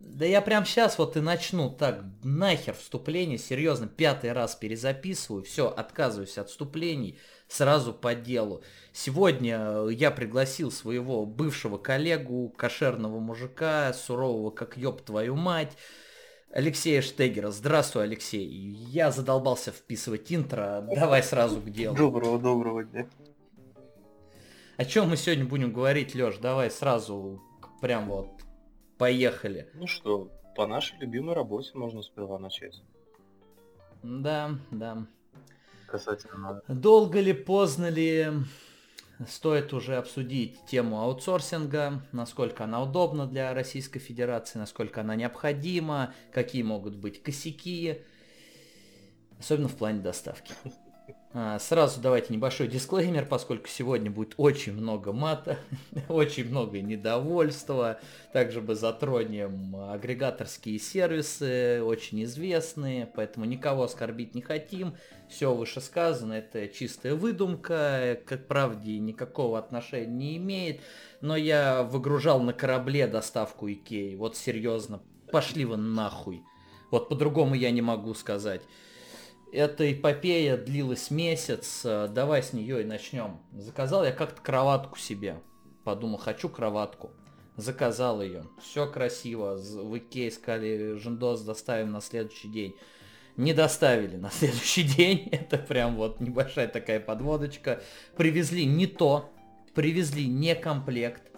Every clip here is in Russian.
Да я прям сейчас вот и начну. Так, нахер вступление, серьезно, пятый раз перезаписываю, все, отказываюсь от вступлений, сразу по делу. Сегодня я пригласил своего бывшего коллегу, кошерного мужика, сурового как ёб твою мать, Алексея Штегера. Здравствуй, Алексей. Я задолбался вписывать интро, давай сразу к делу. Доброго, доброго дня. О чем мы сегодня будем говорить, Лёш? Давай сразу прям вот поехали. Ну что, по нашей любимой работе можно сперва начать. Да, да. Касательно... Долго ли, поздно ли, стоит уже обсудить тему аутсорсинга, насколько она удобна для Российской Федерации, насколько она необходима, какие могут быть косяки, особенно в плане доставки. А, сразу давайте небольшой дисклеймер, поскольку сегодня будет очень много мата, очень много недовольства. Также мы затронем агрегаторские сервисы, очень известные, поэтому никого оскорбить не хотим. Все вышесказано, это чистая выдумка, к правде никакого отношения не имеет. Но я выгружал на корабле доставку Икеи, вот серьезно, пошли вы нахуй. Вот по-другому я не могу сказать. Эта эпопея длилась месяц, э, давай с нее и начнем. Заказал я как-то кроватку себе. Подумал, хочу кроватку. Заказал ее. Все красиво. В Икее искали жендос, доставим на следующий день. Не доставили на следующий день. Это прям вот небольшая такая подводочка. Привезли не то. Привезли не комплект.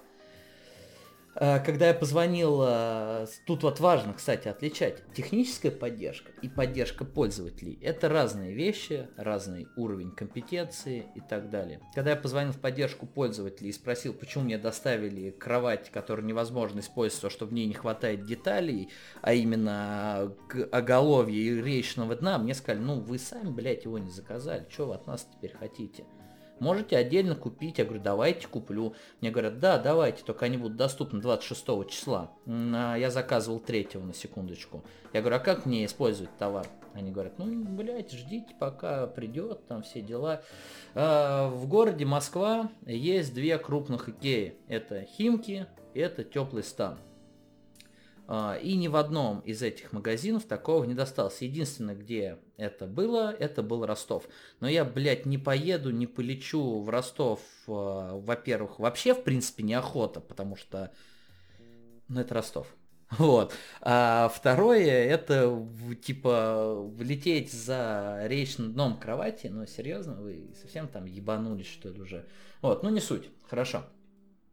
Э, когда я позвонил, э, тут вот важно, кстати, отличать техническая поддержка и поддержка пользователей. Это разные вещи, разный уровень компетенции и так далее. Когда я позвонил в поддержку пользователей и спросил, почему мне доставили кровать, которую невозможно использовать, что в ней не хватает деталей, а именно оголовья и речного дна, мне сказали, ну вы сами, блядь, его не заказали, что вы от нас теперь хотите? Можете отдельно купить. Я говорю, давайте куплю. Мне говорят, да, давайте, только они будут доступны 26 числа. А я заказывал 3 на секундочку. Я говорю, а как мне использовать товар? Они говорят, ну, блядь, ждите, пока придет, там все дела. А, в городе Москва есть две крупных Икеи. Это Химки, это Теплый стан. А, и ни в одном из этих магазинов такого не досталось. Единственное, где это было, это был Ростов. Но я, блядь, не поеду, не полечу в Ростов, а, во-первых, вообще, в принципе, неохота, потому что, ну, это Ростов. Вот. А второе, это, типа, влететь за речным дном кровати, ну, серьезно, вы совсем там ебанулись, что ли, уже. Вот, ну, не суть. Хорошо.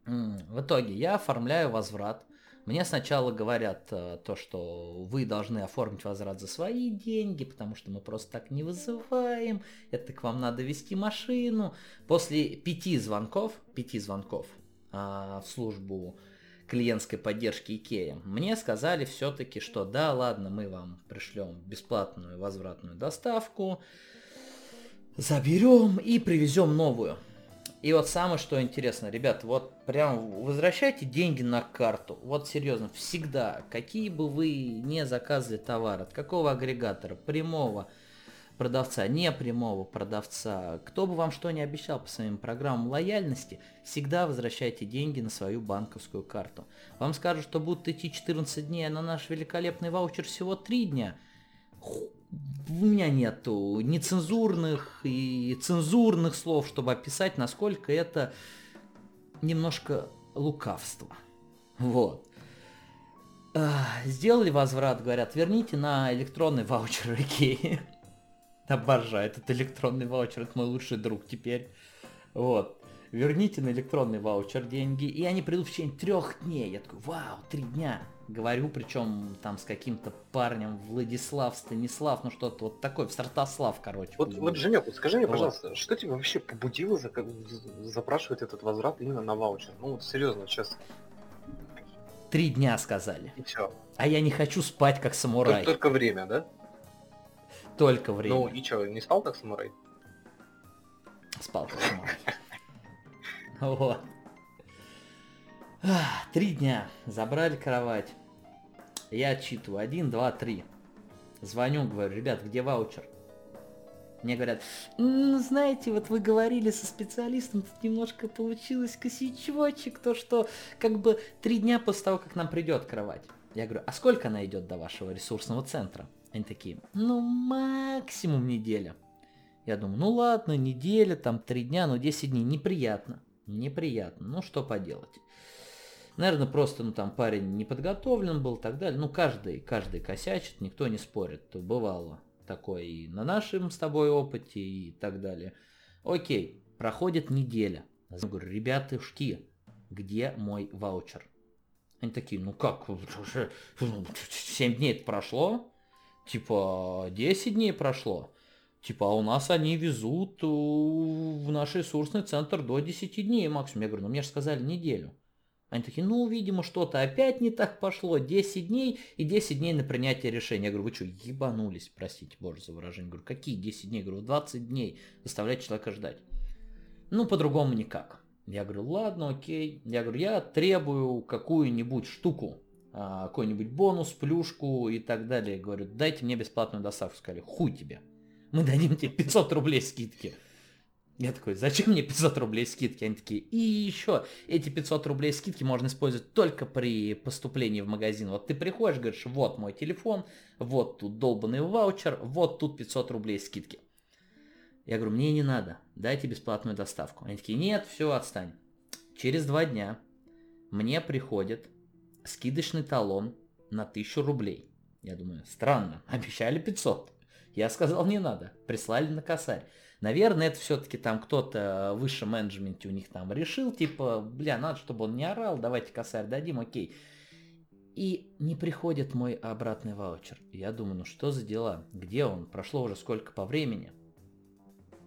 В итоге я оформляю возврат мне сначала говорят э, то, что вы должны оформить возврат за свои деньги, потому что мы просто так не вызываем, это к вам надо вести машину. После пяти звонков, пяти звонков а, в службу клиентской поддержки Икея, мне сказали все-таки, что да, ладно, мы вам пришлем бесплатную возвратную доставку, заберем и привезем новую. И вот самое, что интересно, ребят, вот прям возвращайте деньги на карту. Вот серьезно, всегда, какие бы вы не заказывали товар, от какого агрегатора, прямого продавца, не прямого продавца, кто бы вам что ни обещал по своим программам лояльности, всегда возвращайте деньги на свою банковскую карту. Вам скажут, что будут идти 14 дней, а на наш великолепный ваучер всего 3 дня у меня нету нецензурных и цензурных слов, чтобы описать, насколько это немножко лукавство. Вот. Сделали возврат, говорят, верните на электронный ваучер Икеи. Обожаю этот электронный ваучер, это мой лучший друг теперь. Вот. Верните на электронный ваучер деньги, и они придут в течение трех дней. Я такой, вау, три дня говорю, причем там с каким-то парнем Владислав, Станислав, ну что-то вот такое, Стартослав, короче. Вот, вот Женек, вот скажи мне, вот. пожалуйста, что тебя вообще побудило за, запрашивать этот возврат именно на ваучер? Ну вот серьезно, сейчас. Три дня сказали. И все. А я не хочу спать как самурай. Только, только время, да? Только время. Ну и что, не спал как самурай? Спал как самурай. Вот. Три дня. Забрали кровать. Я отчитываю. Один, два, три. Звоню, говорю, ребят, где ваучер? Мне говорят, знаете, вот вы говорили со специалистом, тут немножко получилось косячочек, то что как бы три дня после того, как нам придет кровать. Я говорю, а сколько она идет до вашего ресурсного центра? Они такие, ну максимум неделя. Я думаю, ну ладно, неделя, там три дня, но 10 дней. Неприятно. Неприятно. Ну что поделать. Наверное, просто, ну там парень не подготовлен был и так далее. Ну каждый, каждый косячит, никто не спорит. Бывало такое и на нашем с тобой опыте и так далее. Окей, проходит неделя. Я говорю, ребятушки, где мой ваучер? Они такие, ну как, 7 дней прошло, типа 10 дней прошло. Типа, а у нас они везут в наш ресурсный центр до 10 дней максимум. Я говорю, ну мне же сказали неделю. Они такие, ну, видимо, что-то опять не так пошло. 10 дней и 10 дней на принятие решения. Я говорю, вы что, ебанулись, простите, боже, за выражение. Я говорю, какие 10 дней? Я говорю, 20 дней заставлять человека ждать. Ну, по-другому никак. Я говорю, ладно, окей. Я говорю, я требую какую-нибудь штуку, а, какой-нибудь бонус, плюшку и так далее. Я говорю, дайте мне бесплатную доставку. Сказали, хуй тебе. Мы дадим тебе 500 рублей скидки. Я такой, зачем мне 500 рублей скидки? Они такие, и еще эти 500 рублей скидки можно использовать только при поступлении в магазин. Вот ты приходишь, говоришь, вот мой телефон, вот тут долбанный ваучер, вот тут 500 рублей скидки. Я говорю, мне не надо, дайте бесплатную доставку. Они такие, нет, все, отстань. Через два дня мне приходит скидочный талон на 1000 рублей. Я думаю, странно, обещали 500. Я сказал, не надо, прислали на косарь. Наверное, это все-таки там кто-то выше менеджменте у них там решил, типа, бля, надо, чтобы он не орал, давайте косарь дадим, окей. И не приходит мой обратный ваучер. Я думаю, ну что за дела? Где он? Прошло уже сколько по времени?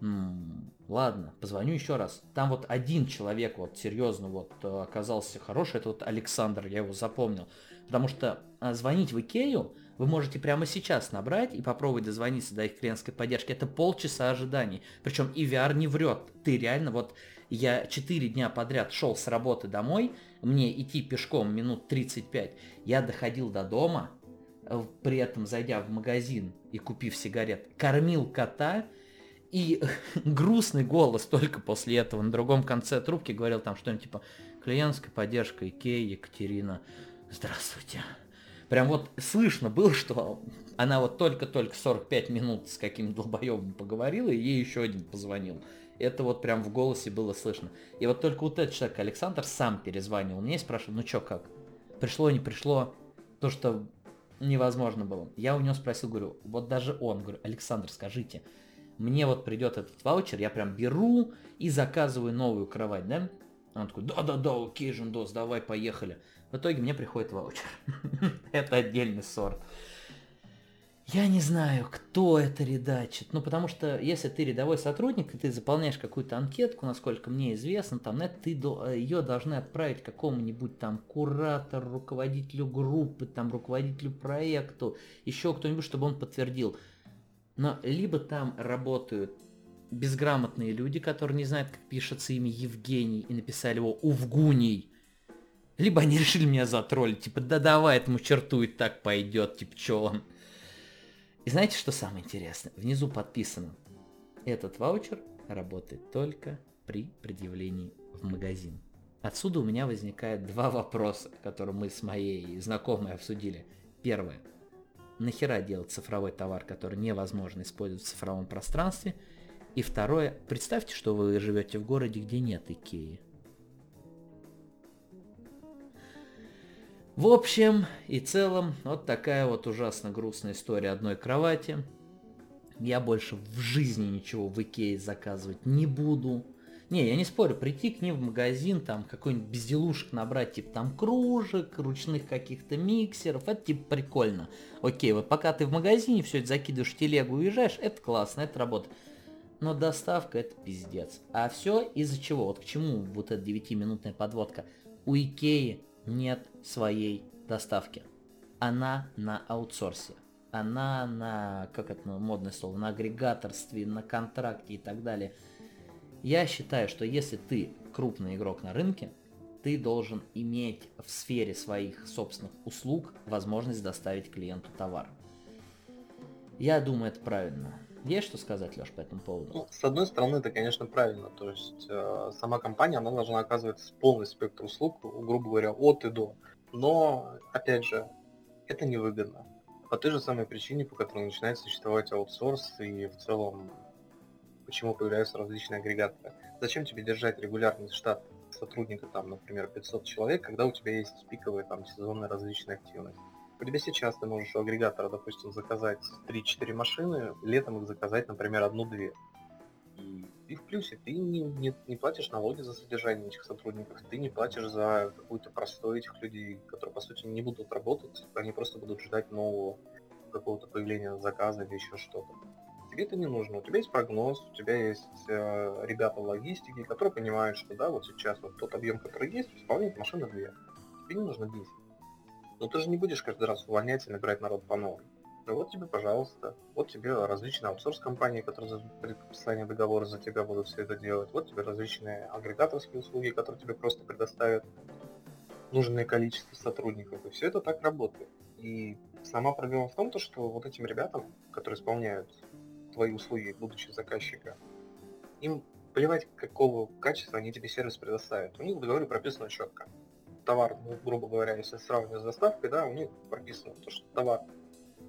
М-м, ладно, позвоню еще раз. Там вот один человек вот серьезно вот оказался хороший, это вот Александр, я его запомнил. Потому что а, звонить в Икею вы можете прямо сейчас набрать и попробовать дозвониться до их клиентской поддержки. Это полчаса ожиданий. Причем и VR не врет. Ты реально, вот я 4 дня подряд шел с работы домой, мне идти пешком минут 35. Я доходил до дома, э, при этом зайдя в магазин и купив сигарет, кормил кота, и грустный голос только после этого на другом конце трубки говорил там что-нибудь типа «Клиентская поддержка Икея, Екатерина, здравствуйте». Прям вот слышно было, что она вот только-только 45 минут с каким-то долбоебом поговорила, и ей еще один позвонил. Это вот прям в голосе было слышно. И вот только вот этот человек, Александр, сам перезванивал мне и спрашивал, ну чё, как? Пришло, не пришло? То, что невозможно было. Я у него спросил, говорю, вот даже он, говорю, Александр, скажите, мне вот придет этот ваучер, я прям беру и заказываю новую кровать, да? Он такой, да-да-да, окей, Жендос, давай, поехали. В итоге мне приходит ваучер. это отдельный сорт. Я не знаю, кто это редачит. Ну, потому что если ты рядовой сотрудник, и ты заполняешь какую-то анкетку, насколько мне известно, там, на ты ее должны отправить какому-нибудь там куратору, руководителю группы, там, руководителю проекту, еще кто-нибудь, чтобы он подтвердил. Но либо там работают безграмотные люди, которые не знают, как пишется имя Евгений, и написали его Увгуний, либо они решили меня затроллить, типа, да давай этому черту и так пойдет, типа, чё он. И знаете, что самое интересное? Внизу подписано. Этот ваучер работает только при предъявлении в магазин. Отсюда у меня возникает два вопроса, которые мы с моей знакомой обсудили. Первое. Нахера делать цифровой товар, который невозможно использовать в цифровом пространстве? И второе. Представьте, что вы живете в городе, где нет Икеи. В общем и целом, вот такая вот ужасно грустная история одной кровати. Я больше в жизни ничего в Икее заказывать не буду. Не, я не спорю, прийти к ним в магазин, там какой-нибудь безделушек набрать, типа там кружек, ручных каких-то миксеров, это типа прикольно. Окей, вот пока ты в магазине все это закидываешь в телегу, уезжаешь, это классно, это работает. Но доставка это пиздец. А все из-за чего? Вот к чему вот эта 9-минутная подводка? У Икеи нет своей доставки. Она на аутсорсе. Она на, как это модное слово, на агрегаторстве, на контракте и так далее. Я считаю, что если ты крупный игрок на рынке, ты должен иметь в сфере своих собственных услуг возможность доставить клиенту товар. Я думаю, это правильно. Есть что сказать, Леш, по этому поводу? Ну, с одной стороны, это, конечно, правильно. То есть э, сама компания, она должна оказывать полный спектр услуг, грубо говоря, от и до. Но, опять же, Это невыгодно. По той же самой причине, по которой начинает существовать аутсорс и в целом почему появляются различные агрегаторы. Зачем тебе держать регулярный штат сотрудника, там, например, 500 человек, когда у тебя есть пиковые там сезонные различные активности? Тебя сейчас ты можешь у агрегатора, допустим, заказать 3-4 машины, летом их заказать, например, одну-две. И ты в плюсе, ты не, не, не платишь налоги за содержание этих сотрудников, ты не платишь за какую-то простой этих людей, которые, по сути, не будут работать, они просто будут ждать нового какого-то появления заказа или еще что-то. Тебе это не нужно. У тебя есть прогноз, у тебя есть э, ребята в логистике, которые понимают, что да, вот сейчас вот тот объем, который есть, исполняет машина 2. Тебе не нужно 10. Но ты же не будешь каждый раз увольнять и набирать народ по новой. Ну вот тебе, пожалуйста. Вот тебе различные аутсорс-компании, которые за подписание договора за тебя будут все это делать. Вот тебе различные агрегаторские услуги, которые тебе просто предоставят нужное количество сотрудников. И все это так работает. И сама проблема в том, то, что вот этим ребятам, которые исполняют твои услуги, будучи заказчика, им плевать, какого качества они тебе сервис предоставят. У них в договоре прописано четко. Товар, ну, грубо говоря, если сравнивать с доставкой, да, у них прописано, то, что товар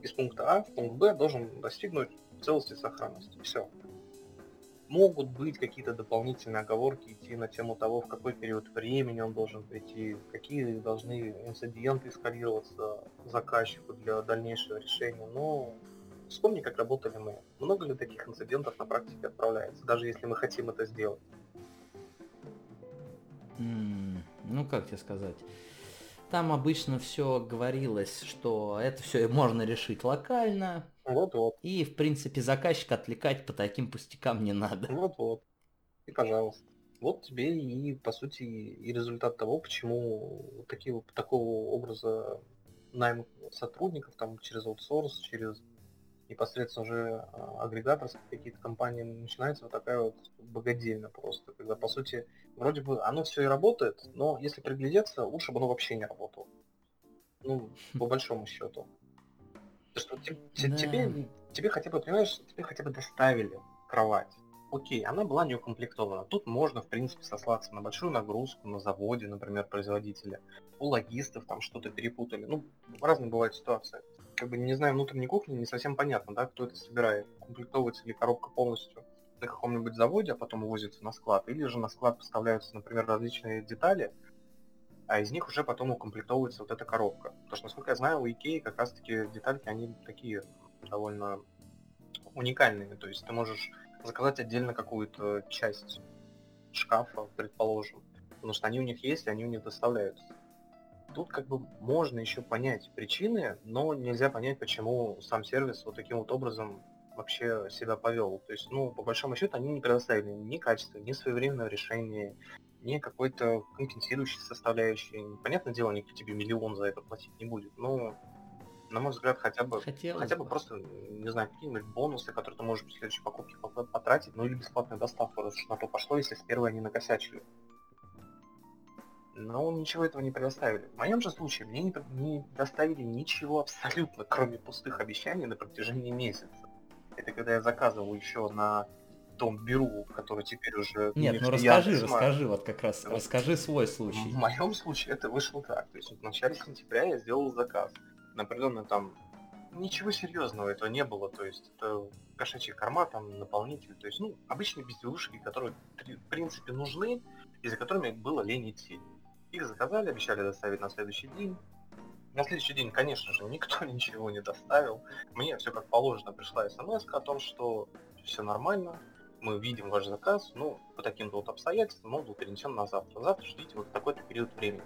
из пункта А в пункт Б должен достигнуть целости и сохранности. Все. Могут быть какие-то дополнительные оговорки идти на тему того, в какой период времени он должен прийти, какие должны инциденты эскалироваться заказчику для дальнейшего решения, но вспомни, как работали мы. Много ли таких инцидентов на практике отправляется, даже если мы хотим это сделать? Mm, ну, как тебе сказать? Там обычно все говорилось, что это все можно решить локально. Вот-вот. И, в принципе, заказчик отвлекать по таким пустякам не надо. Вот-вот. И пожалуйста. Вот тебе и, по сути, и результат того, почему такие, такого образа найм сотрудников там через аутсорс, через непосредственно уже а, агрегаторские какие-то компании начинается вот такая вот богадельня просто, когда по сути вроде бы оно все и работает, но если приглядеться, лучше бы оно вообще не работало. Ну, по большому счету. Что тебе, тебе, тебе хотя бы, понимаешь, тебе хотя бы доставили кровать. Окей, она была не укомплектована. Тут можно, в принципе, сослаться на большую нагрузку на заводе, например, производителя. У логистов там что-то перепутали. Ну, разные бывают ситуации как бы не знаю внутренней кухни, не совсем понятно, да, кто это собирает. Комплектовывается ли коробка полностью на каком-нибудь заводе, а потом увозится на склад, или же на склад поставляются, например, различные детали, а из них уже потом укомплектовывается вот эта коробка. Потому что, насколько я знаю, у Икеи как раз-таки детальки, они такие довольно уникальные. То есть ты можешь заказать отдельно какую-то часть шкафа, предположим, потому что они у них есть, и они у них доставляются тут как бы можно еще понять причины, но нельзя понять, почему сам сервис вот таким вот образом вообще себя повел. То есть, ну, по большому счету, они не предоставили ни качества, ни своевременного решения, ни какой-то компенсирующей составляющей. Понятное дело, никто тебе миллион за это платить не будет, но, на мой взгляд, хотя бы, Хотелось хотя бы просто, не знаю, какие-нибудь бонусы, которые ты можешь при следующей покупке потратить, ну или бесплатную доставку, раз уж на то пошло, если с первой они накосячили но ничего этого не предоставили. В моем же случае мне не, не доставили ничего абсолютно, кроме пустых обещаний на протяжении месяца. Это когда я заказывал еще на том беру, который теперь уже... Нет, ну расскажи, расскажи, вот как раз, вот. расскажи свой случай. В моем случае это вышло так. То есть вот в начале сентября я сделал заказ на определенный там... Ничего серьезного этого не было, то есть это кошачий корма, там наполнитель, то есть, ну, обычные безделушки, которые, в принципе, нужны, и за которыми было лень идти. Их заказали, обещали доставить на следующий день. На следующий день, конечно же, никто ничего не доставил. Мне все как положено пришла смс о том, что все нормально, мы видим ваш заказ, ну, по таким-то вот обстоятельствам он был перенесен на завтра. Завтра ждите вот такой-то период времени.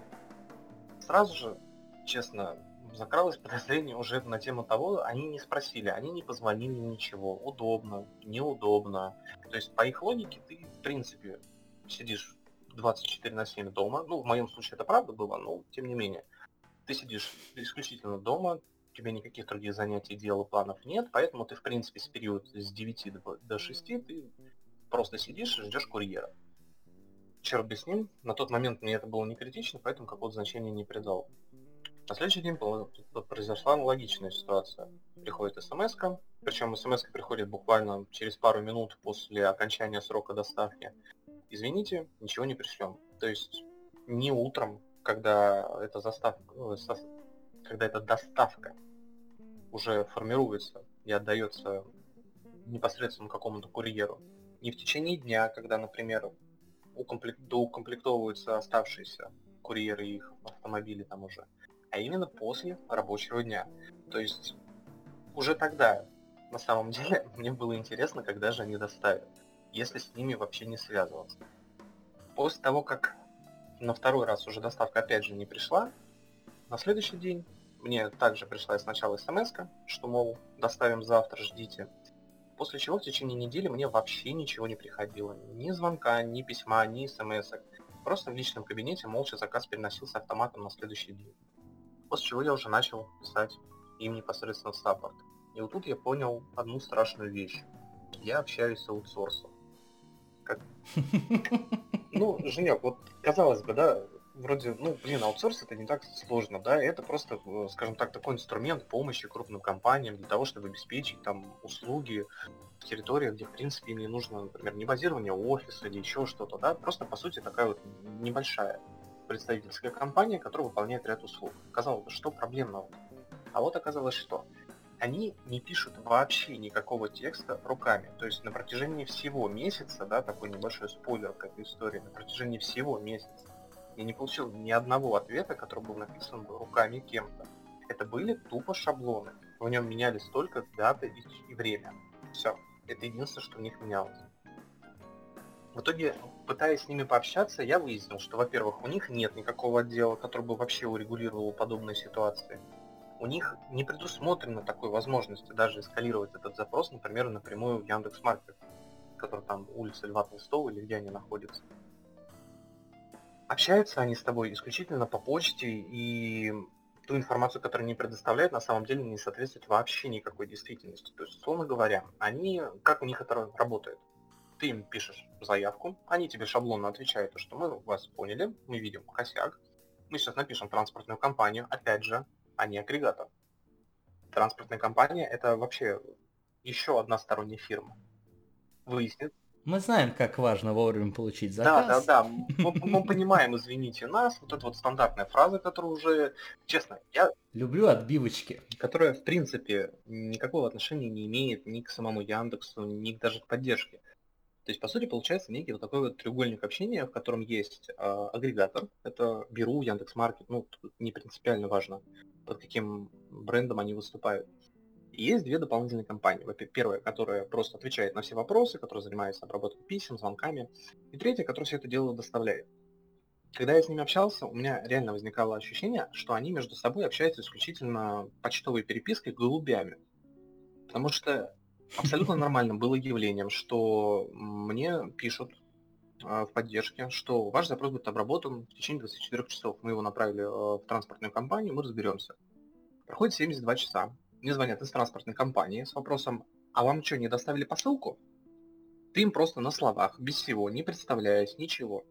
Сразу же, честно, закралось подозрение уже на тему того, они не спросили, они не позвонили ничего, удобно, неудобно. То есть по их логике ты, в принципе, сидишь 24 на 7 дома. Ну, в моем случае это правда было, но тем не менее. Ты сидишь исключительно дома, у тебя никаких других занятий, дел и планов нет, поэтому ты, в принципе, с период с 9 до 6 ты просто сидишь и ждешь курьера. Черт бы с ним, на тот момент мне это было не критично, поэтому какого-то значения не придал. На следующий день произошла аналогичная ситуация. Приходит смс причем смс приходит буквально через пару минут после окончания срока доставки извините, ничего не пришлем. То есть не утром, когда эта заставка, ну, когда эта доставка уже формируется и отдается непосредственно какому-то курьеру. Не в течение дня, когда, например, укомплект... доукомплектовываются оставшиеся курьеры и их автомобили там уже, а именно после рабочего дня. То есть уже тогда, на самом деле, мне было интересно, когда же они доставят, если с ними вообще не связываться. После того, как на второй раз уже доставка опять же не пришла, на следующий день мне также пришла сначала смс что, мол, доставим завтра, ждите. После чего в течение недели мне вообще ничего не приходило. Ни звонка, ни письма, ни смс -ок. Просто в личном кабинете молча заказ переносился автоматом на следующий день. После чего я уже начал писать им непосредственно в саппорт. И вот тут я понял одну страшную вещь. Я общаюсь с аутсорсом. Как... Ну, Женек, вот казалось бы, да, вроде, ну, блин, аутсорс это не так сложно, да, это просто, э, скажем так, такой инструмент помощи крупным компаниям для того, чтобы обеспечить там услуги в территориях, где, в принципе, им не нужно, например, не базирование офиса или еще что-то, да, просто, по сути, такая вот небольшая представительская компания, которая выполняет ряд услуг. Казалось бы, что проблемного? А вот оказалось, что они не пишут вообще никакого текста руками. То есть на протяжении всего месяца, да, такой небольшой спойлер к этой истории, на протяжении всего месяца я не получил ни одного ответа, который был написан руками кем-то. Это были тупо шаблоны. В нем менялись только даты и время. Все. Это единственное, что в них менялось. В итоге, пытаясь с ними пообщаться, я выяснил, что, во-первых, у них нет никакого отдела, который бы вообще урегулировал подобные ситуации. У них не предусмотрено такой возможности даже эскалировать этот запрос, например, напрямую в Яндекс.Маркет, который там улица Льва Толстого или где они находятся. Общаются они с тобой исключительно по почте, и ту информацию, которую они предоставляют, на самом деле не соответствует вообще никакой действительности. То есть, условно говоря, они, как у них это работает? Ты им пишешь заявку, они тебе шаблонно отвечают, что мы вас поняли, мы видим косяк, мы сейчас напишем транспортную компанию, опять же, а не агрегатор. Транспортная компания это вообще еще одна сторонняя фирма. Выяснит, мы знаем, как важно вовремя получить заказ. Да, да, да. Мы, мы понимаем, извините нас, вот эта вот стандартная фраза, которая уже, честно, я... Люблю отбивочки. Которая, в принципе, никакого отношения не имеет ни к самому Яндексу, ни даже к поддержке. То есть, по сути, получается некий вот такой вот треугольник общения, в котором есть э, агрегатор, это Беру, Яндекс.Маркет, ну, не принципиально важно, под каким брендом они выступают. И есть две дополнительные компании. Первая, которая просто отвечает на все вопросы, которая занимается обработкой писем, звонками. И третья, которая все это дело доставляет. Когда я с ними общался, у меня реально возникало ощущение, что они между собой общаются исключительно почтовой перепиской голубями. Потому что абсолютно нормально было явлением, что мне пишут э, в поддержке, что ваш запрос будет обработан в течение 24 часов. Мы его направили э, в транспортную компанию, мы разберемся. Проходит 72 часа мне звонят из транспортной компании с вопросом, а вам что, не доставили посылку? Ты им просто на словах, без всего, не представляясь, ничего.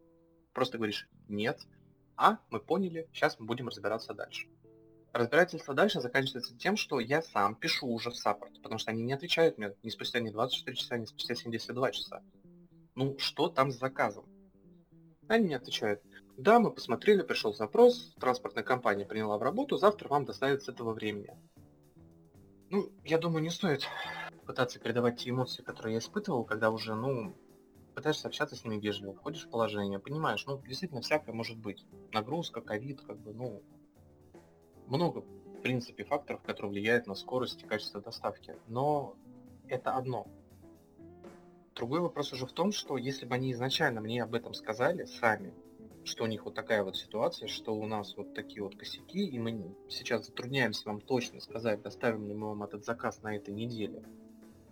Просто говоришь «нет», «а, мы поняли, сейчас мы будем разбираться дальше». Разбирательство дальше заканчивается тем, что я сам пишу уже в саппорт, потому что они не отвечают мне ни спустя не 24 часа, ни спустя 72 часа. Ну, что там с заказом? Они мне отвечают, да, мы посмотрели, пришел запрос, транспортная компания приняла в работу, завтра вам доставят с этого времени. Ну, я думаю, не стоит пытаться передавать те эмоции, которые я испытывал, когда уже, ну, пытаешься общаться с ними вежливо, входишь в положение, понимаешь, ну, действительно, всякое может быть. Нагрузка, ковид, как бы, ну, много, в принципе, факторов, которые влияют на скорость и качество доставки. Но это одно. Другой вопрос уже в том, что если бы они изначально мне об этом сказали сами, что у них вот такая вот ситуация, что у нас вот такие вот косяки, и мы сейчас затрудняемся вам точно сказать, доставим ли мы вам этот заказ на этой неделе.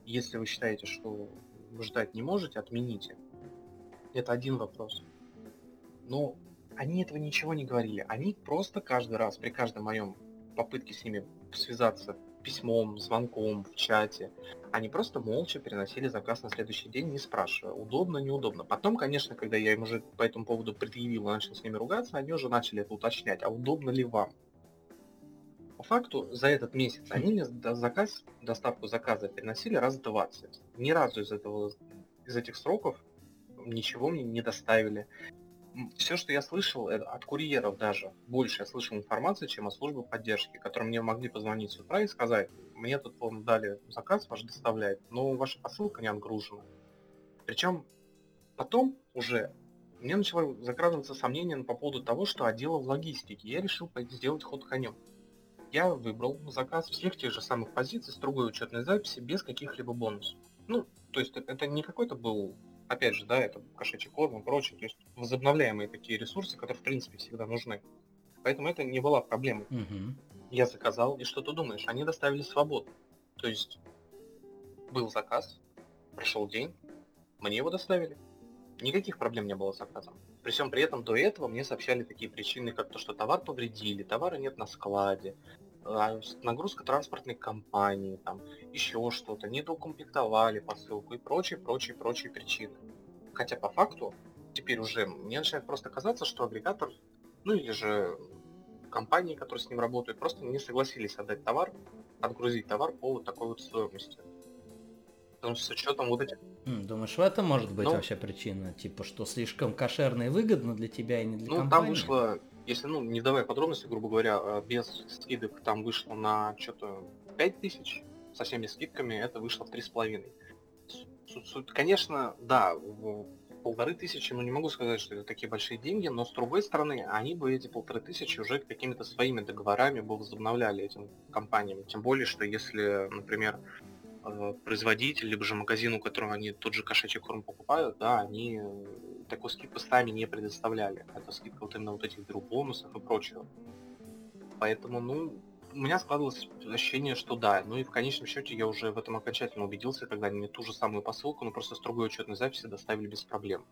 Если вы считаете, что вы ждать не можете, отмените. Это один вопрос. Но они этого ничего не говорили. Они просто каждый раз, при каждом моем попытке с ними связаться письмом, звонком, в чате. Они просто молча переносили заказ на следующий день, не спрашивая, удобно, неудобно. Потом, конечно, когда я им уже по этому поводу предъявил и начал с ними ругаться, они уже начали это уточнять, а удобно ли вам. По факту, за этот месяц они мне заказ, доставку заказа переносили раз 20. Ни разу из, этого, из этих сроков ничего мне не доставили. Все, что я слышал, это от курьеров даже, больше я слышал информации, чем от службы поддержки, которые мне могли позвонить с утра и сказать, мне тут вам дали заказ, ваш доставляет, но ваша посылка не отгружена. Причем потом уже мне начало закрадываться сомнение по поводу того, что отдела в логистике. Я решил сделать ход конем. Я выбрал заказ всех тех же самых позиций с другой учетной записи без каких-либо бонусов. Ну, то есть это не какой-то был, опять же, да, это кошачий корм и прочее, то есть возобновляемые такие ресурсы, которые в принципе всегда нужны. Поэтому это не была проблемой. Угу. Я заказал, и что ты думаешь? Они доставили свободу. То есть был заказ, прошел день, мне его доставили. Никаких проблем не было с заказом. При всем при этом до этого мне сообщали такие причины, как то, что товар повредили, товара нет на складе, нагрузка транспортной компании, там, еще что-то, не докомплектовали посылку и прочие, прочие, прочие причины. Хотя по факту теперь уже мне начинает просто казаться, что агрегатор, ну или же компании, которые с ним работают, просто не согласились отдать товар, отгрузить товар по вот такой вот стоимости. Потому что с учетом вот этих... Думаешь, в этом может быть ну, вообще причина? Типа, что слишком кошерно и выгодно для тебя и не для ну, компании? Ну, там вышло, если, ну, не давая подробности, грубо говоря, а без скидок там вышло на что-то 5 тысяч, со всеми скидками это вышло в 3,5. Конечно, да, полторы тысячи, ну не могу сказать, что это такие большие деньги, но с другой стороны, они бы эти полторы тысячи уже какими-то своими договорами бы возобновляли этим компаниям. Тем более, что если, например, Э, производитель, либо же магазин, у которого они тот же кошачий корм покупают, да, они такой скидку сами не предоставляли. Это скидка вот именно вот этих друг бонусов и прочего. Поэтому, ну, у меня складывалось ощущение, что да. Ну и в конечном счете я уже в этом окончательно убедился, когда они мне ту же самую посылку, но просто с другой учетной записи доставили без проблем.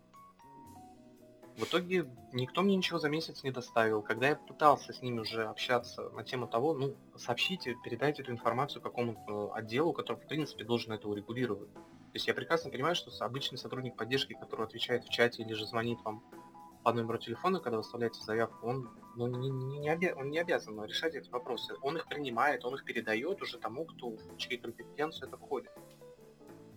В итоге никто мне ничего за месяц не доставил. Когда я пытался с ними уже общаться на тему того, ну, сообщите, передайте эту информацию какому-то отделу, который, в принципе, должен это урегулировать. То есть я прекрасно понимаю, что обычный сотрудник поддержки, который отвечает в чате или же звонит вам по номеру телефона, когда выставляете заявку, он, ну, не, не, не, обя... он не обязан решать эти вопросы. Он их принимает, он их передает уже тому, кто в чьей компетенцию это входит.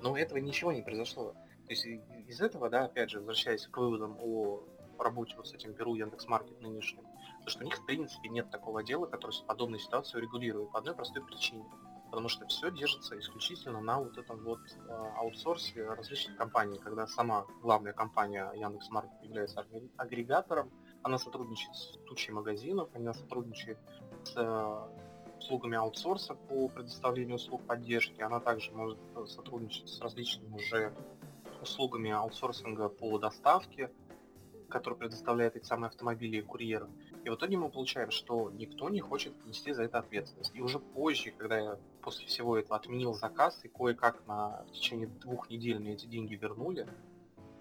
Но этого ничего не произошло. То есть из этого, да, опять же, возвращаясь к выводам о работе вот с этим Перу Яндекс.Маркет нынешним, то что у них в принципе нет такого дела, который с подобной ситуацией регулирует по одной простой причине. Потому что все держится исключительно на вот этом вот а, аутсорсе различных компаний, когда сама главная компания Яндекс.Маркет является агрегатором, она сотрудничает с тучей магазинов, она сотрудничает с а, услугами аутсорса по предоставлению услуг поддержки, она также может сотрудничать с различными уже услугами аутсорсинга по доставке, который предоставляет эти самые автомобили и курьеры. И в итоге мы получаем, что никто не хочет нести за это ответственность. И уже позже, когда я после всего этого отменил заказ и кое-как на в течение двух недель мне эти деньги вернули,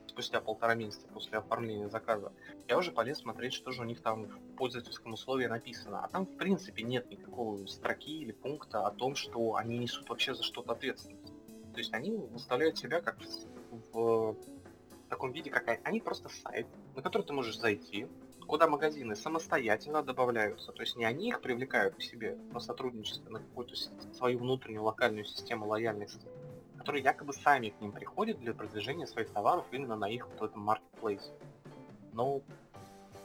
спустя полтора месяца после оформления заказа, я уже полез смотреть, что же у них там в пользовательском условии написано. А там, в принципе, нет никакого строки или пункта о том, что они несут вообще за что-то ответственность. То есть они выставляют себя как в таком виде, как они просто сайт, на который ты можешь зайти, куда магазины самостоятельно добавляются. То есть не они их привлекают к себе на сотрудничество, на какую-то свою внутреннюю локальную систему лояльности, которые якобы сами к ним приходят для продвижения своих товаров именно на их вот этом маркетплейсе. Но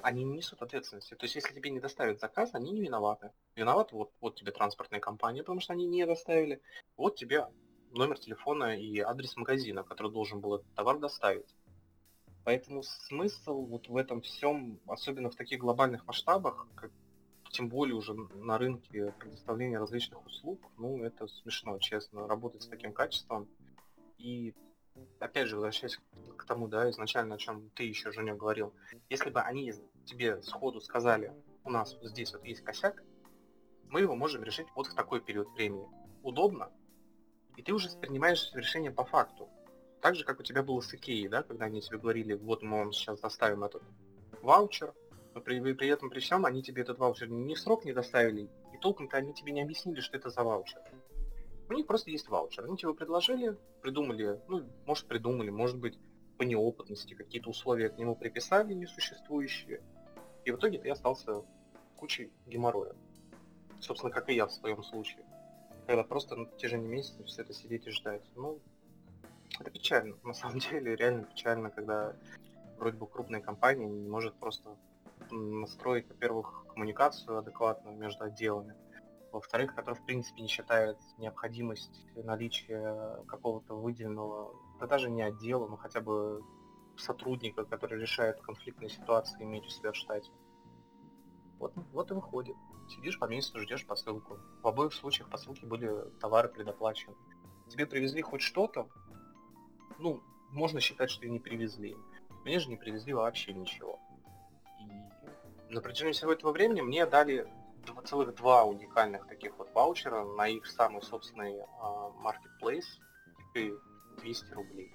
они не несут ответственности. То есть если тебе не доставят заказ, они не виноваты. Виноваты вот, вот тебе транспортная компания, потому что они не доставили. Вот тебе номер телефона и адрес магазина, который должен был этот товар доставить. Поэтому смысл вот в этом всем, особенно в таких глобальных масштабах, как, тем более уже на рынке предоставления различных услуг, ну, это смешно, честно, работать с таким качеством. И опять же, возвращаясь к тому, да, изначально, о чем ты еще, Женя, говорил, если бы они тебе сходу сказали, у нас вот здесь вот есть косяк, мы его можем решить вот в такой период времени. Удобно, и ты уже принимаешь решение по факту. Так же, как у тебя было с Икеей, да, когда они тебе говорили, вот мы вам сейчас доставим этот ваучер, но при, при этом при всем они тебе этот ваучер ни в срок не доставили, и толком-то они тебе не объяснили, что это за ваучер. У них просто есть ваучер. Они тебе предложили, придумали, ну, может придумали, может быть, по неопытности какие-то условия к нему приписали несуществующие. И в итоге ты остался кучей геморроя. Собственно, как и я в своем случае. Когда просто на протяжении месяца все это сидеть и ждать. Ну, это печально, на самом деле, реально печально, когда вроде бы крупная компания не может просто настроить, во-первых, коммуникацию адекватную между отделами, во-вторых, который в принципе не считает необходимость наличия какого-то выделенного, да даже не отдела, но хотя бы сотрудника, который решает конфликтные ситуации, иметь у себя в штате. Вот, вот и выходит. Сидишь по месту, ждешь посылку. В обоих случаях посылки были товары предоплачены. Тебе привезли хоть что-то, ну, можно считать, что и не привезли. Мне же не привезли вообще ничего. И на протяжении всего этого времени мне дали целых два уникальных таких вот ваучера на их самый собственный uh, marketplace и 200 рублей.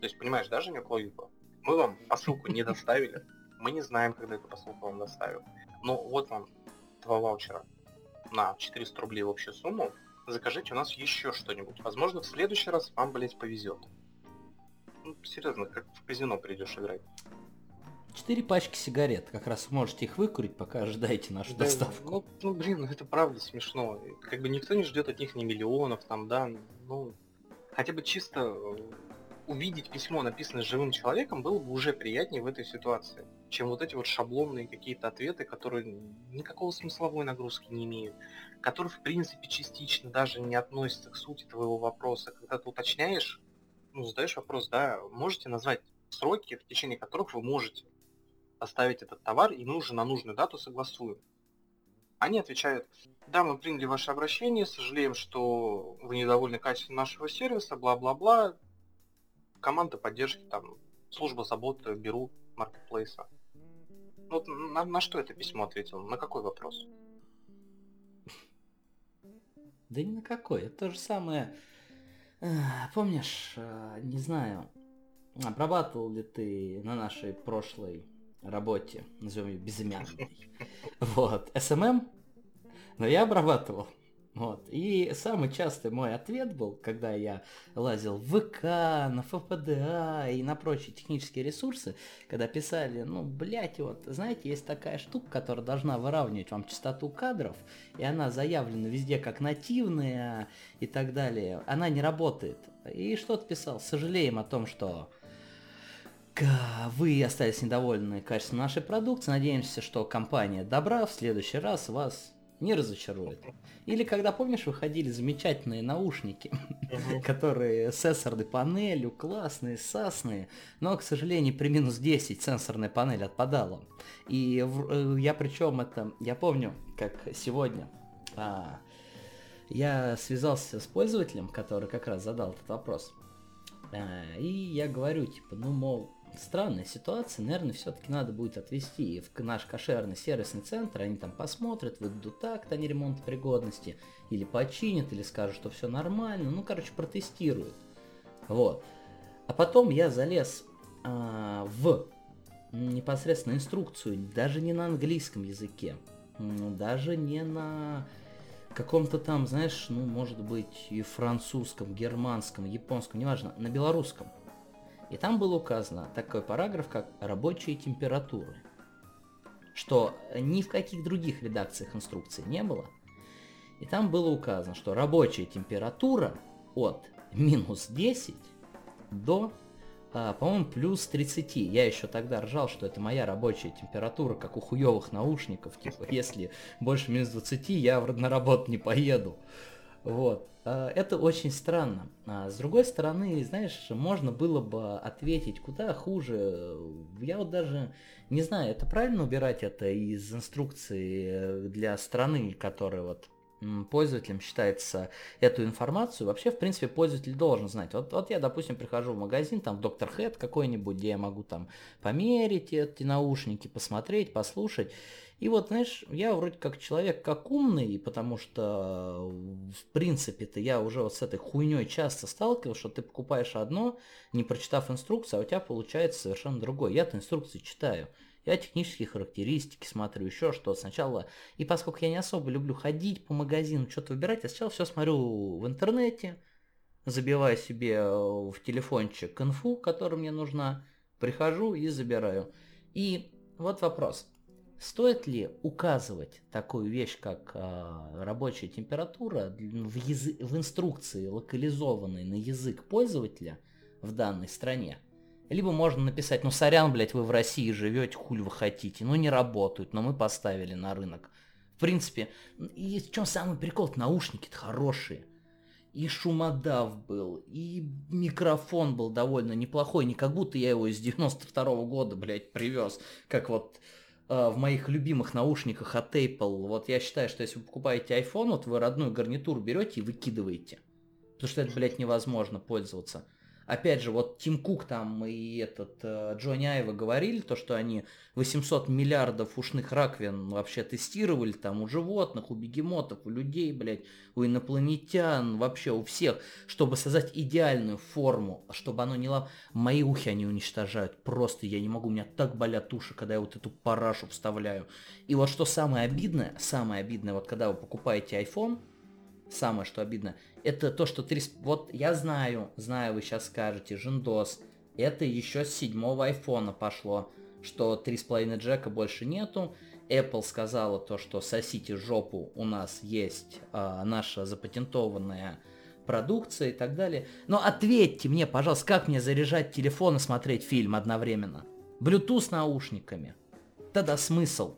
То есть, понимаешь, даже не логику? Мы вам посылку не доставили, мы не знаем, когда эту посылку вам доставят. Но вот вам два ваучера на 400 рублей в общую сумму, закажите у нас еще что-нибудь. Возможно, в следующий раз вам, блять, повезет. Ну, серьезно, как в казино придешь играть. Четыре пачки сигарет. Как раз можете их выкурить, пока ожидаете нашу да, доставку. Ну, ну, блин, ну это правда смешно. Как бы никто не ждет от них ни миллионов, там, да, ну, хотя бы чисто э, увидеть письмо, написанное живым человеком, было бы уже приятнее в этой ситуации, чем вот эти вот шаблонные какие-то ответы, которые никакого смысловой нагрузки не имеют, которые, в принципе, частично даже не относятся к сути твоего вопроса. Когда ты уточняешь, ну, задаешь вопрос, да, можете назвать сроки, в течение которых вы можете оставить этот товар, и мы уже на нужную дату согласуем. Они отвечают, да, мы приняли ваше обращение, сожалеем, что вы недовольны качеством нашего сервиса, бла-бла-бла. Команда поддержки, там, служба заботы, беру маркетплейса. Ну, вот на, на что это письмо ответил? На какой вопрос? Да не на какой. Это то же самое. Помнишь, э, не знаю, обрабатывал ли ты на нашей прошлой работе, назовем ее безымянной. Вот, СММ, но я обрабатывал. Вот. И самый частый мой ответ был, когда я лазил в ВК, на 4PDA и на прочие технические ресурсы, когда писали, ну, блядь, вот, знаете, есть такая штука, которая должна выравнивать вам частоту кадров, и она заявлена везде как нативная и так далее. Она не работает. И что-то писал, сожалеем о том, что вы остались недовольны качеством нашей продукции. Надеемся, что компания добра в следующий раз вас не разочарует. Или когда, помнишь, выходили замечательные наушники, которые с сенсорной панелью, классные, сасные, но, к сожалению, при минус 10 сенсорная панель отпадала. И э, я причем это, я помню, как сегодня а, я связался с пользователем, который как раз задал этот вопрос. А, и я говорю, типа, ну, мол, странная ситуация, наверное, все-таки надо будет отвезти в наш кошерный сервисный центр, они там посмотрят, выдадут такт, они ремонт пригодности, или починят, или скажут, что все нормально, ну, короче, протестируют. Вот. А потом я залез а, в непосредственно инструкцию, даже не на английском языке, даже не на каком-то там, знаешь, ну, может быть, и французском, германском, японском, неважно, на белорусском – и там было указано такой параграф, как рабочие температуры. Что ни в каких других редакциях инструкции не было. И там было указано, что рабочая температура от минус 10 до, а, по-моему, плюс 30. Я еще тогда ржал, что это моя рабочая температура, как у хуевых наушников. Типа, если больше минус 20, я на работу не поеду. Вот. А, это очень странно. А с другой стороны, знаешь, можно было бы ответить куда хуже. Я вот даже не знаю, это правильно убирать это из инструкции для страны, которая вот пользователем считается эту информацию. Вообще, в принципе, пользователь должен знать. Вот, вот я, допустим, прихожу в магазин, там, доктор Хэт какой-нибудь, где я могу там померить эти наушники, посмотреть, послушать. И вот, знаешь, я вроде как человек как умный, потому что, в принципе-то, я уже вот с этой хуйней часто сталкивался, что ты покупаешь одно, не прочитав инструкцию, а у тебя получается совершенно другое. Я-то инструкции читаю. Я технические характеристики смотрю, еще что сначала. И поскольку я не особо люблю ходить по магазину, что-то выбирать, я сначала все смотрю в интернете, забиваю себе в телефончик инфу, которая мне нужна, прихожу и забираю. И вот вопрос. Стоит ли указывать такую вещь, как э, рабочая температура в, язы- в инструкции, локализованной на язык пользователя в данной стране? Либо можно написать, ну сорян, блядь, вы в России живете, хуль вы хотите. Ну не работают, но мы поставили на рынок. В принципе, и в чем самый прикол, наушники-то хорошие. И шумодав был, и микрофон был довольно неплохой, не как будто я его из 92 -го года, блядь, привез, как вот э, в моих любимых наушниках от Apple. Вот я считаю, что если вы покупаете iPhone, вот вы родную гарнитуру берете и выкидываете. Потому что это, блядь, невозможно пользоваться опять же, вот Тим Кук там и этот э, Джонни Айва говорили, то, что они 800 миллиардов ушных раковин вообще тестировали там у животных, у бегемотов, у людей, блядь, у инопланетян, вообще у всех, чтобы создать идеальную форму, чтобы оно не лав... Мои ухи они уничтожают, просто я не могу, у меня так болят уши, когда я вот эту парашу вставляю. И вот что самое обидное, самое обидное, вот когда вы покупаете iPhone, самое что обидно, это то, что 3... Вот я знаю, знаю, вы сейчас скажете, Жендос, это еще с седьмого айфона пошло, что 3,5 джека больше нету. Apple сказала то, что сосите жопу, у нас есть а, наша запатентованная продукция и так далее. Но ответьте мне, пожалуйста, как мне заряжать телефон и смотреть фильм одновременно? Bluetooth наушниками. Тогда смысл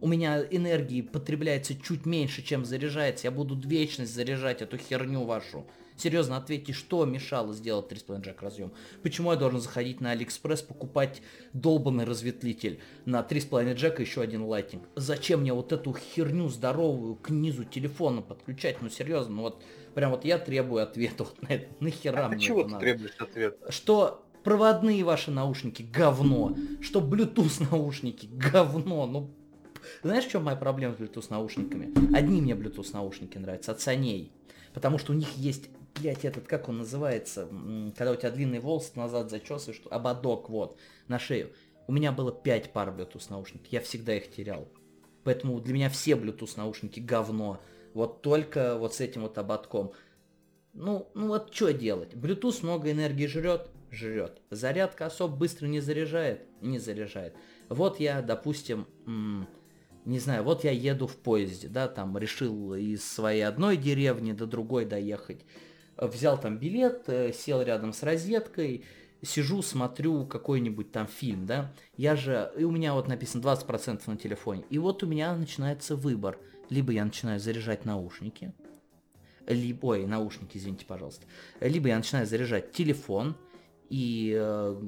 у меня энергии потребляется чуть меньше, чем заряжается, я буду вечность заряжать эту херню вашу. Серьезно, ответьте, что мешало сделать 3,5 джек разъем? Почему я должен заходить на Алиэкспресс, покупать долбанный разветвитель на 3,5 джека еще один Lightning? Зачем мне вот эту херню здоровую к низу телефона подключать? Ну серьезно, ну вот прям вот я требую ответа вот на это. Нахера а мне чего это ты надо? требуешь ответа? Что проводные ваши наушники говно, что Bluetooth наушники говно, ну знаешь, в чем моя проблема с Bluetooth наушниками? Одни мне Bluetooth наушники нравятся, от Саней. Потому что у них есть, блядь, этот, как он называется, когда у тебя длинный волос назад зачесываешь, ободок, вот, на шею. У меня было 5 пар Bluetooth наушников, я всегда их терял. Поэтому для меня все Bluetooth наушники говно. Вот только вот с этим вот ободком. Ну, ну вот что делать? Bluetooth много энергии жрет? Жрет. Зарядка особо быстро не заряжает? Не заряжает. Вот я, допустим, не знаю, вот я еду в поезде, да, там решил из своей одной деревни до другой доехать. Взял там билет, э, сел рядом с розеткой, сижу, смотрю какой-нибудь там фильм, да. Я же, и у меня вот написано 20% на телефоне. И вот у меня начинается выбор. Либо я начинаю заряжать наушники, либо, ой, наушники, извините, пожалуйста. Либо я начинаю заряжать телефон, и э,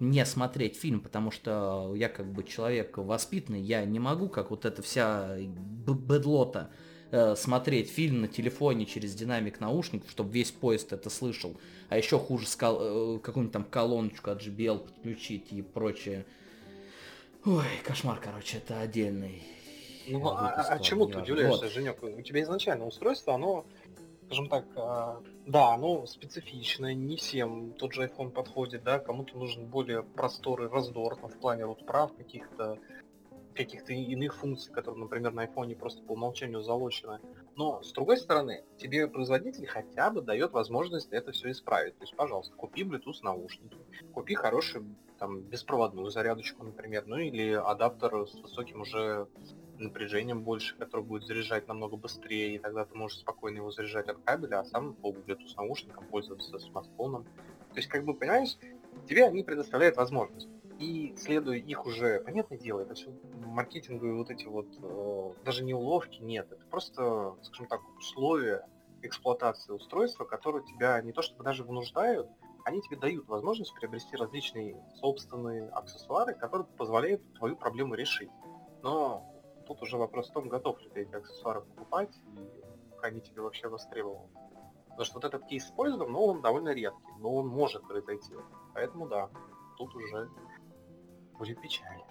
не смотреть фильм, потому что я как бы человек воспитанный, я не могу, как вот эта вся бедлота, э, смотреть фильм на телефоне через динамик наушников, чтобы весь поезд это слышал. А еще хуже скал, э, какую-нибудь там колоночку от JBL подключить и прочее. Ой, кошмар, короче, это отдельный. Ну, а, а чему ты удивляешься, вот. Женек? У тебя изначально устройство, оно скажем так, а, да, оно специфичное, не всем тот же iPhone подходит, да, кому-то нужен более простор и раздор, там, в плане вот прав каких-то, каких-то иных функций, которые, например, на iPhone просто по умолчанию залочены. Но, с другой стороны, тебе производитель хотя бы дает возможность это все исправить. То есть, пожалуйста, купи Bluetooth наушники, купи хороший там беспроводную зарядочку, например, ну или адаптер с высоким уже напряжением больше, который будет заряжать намного быстрее, и тогда ты можешь спокойно его заряжать от кабеля, а сам по Bluetooth наушникам пользоваться смартфоном. То есть, как бы, понимаешь, тебе они предоставляют возможность. И следуя их уже, понятное дело, это все маркетинговые вот эти вот, э, даже не уловки, нет, это просто, скажем так, условия эксплуатации устройства, которые тебя не то чтобы даже вынуждают, они тебе дают возможность приобрести различные собственные аксессуары, которые позволяют твою проблему решить. Но тут уже вопрос в том, готов ли ты эти аксессуары покупать и они тебе вообще востребованы. Потому что вот этот кейс с поездом, ну, он довольно редкий, но он может произойти. Поэтому да, тут уже будет печально.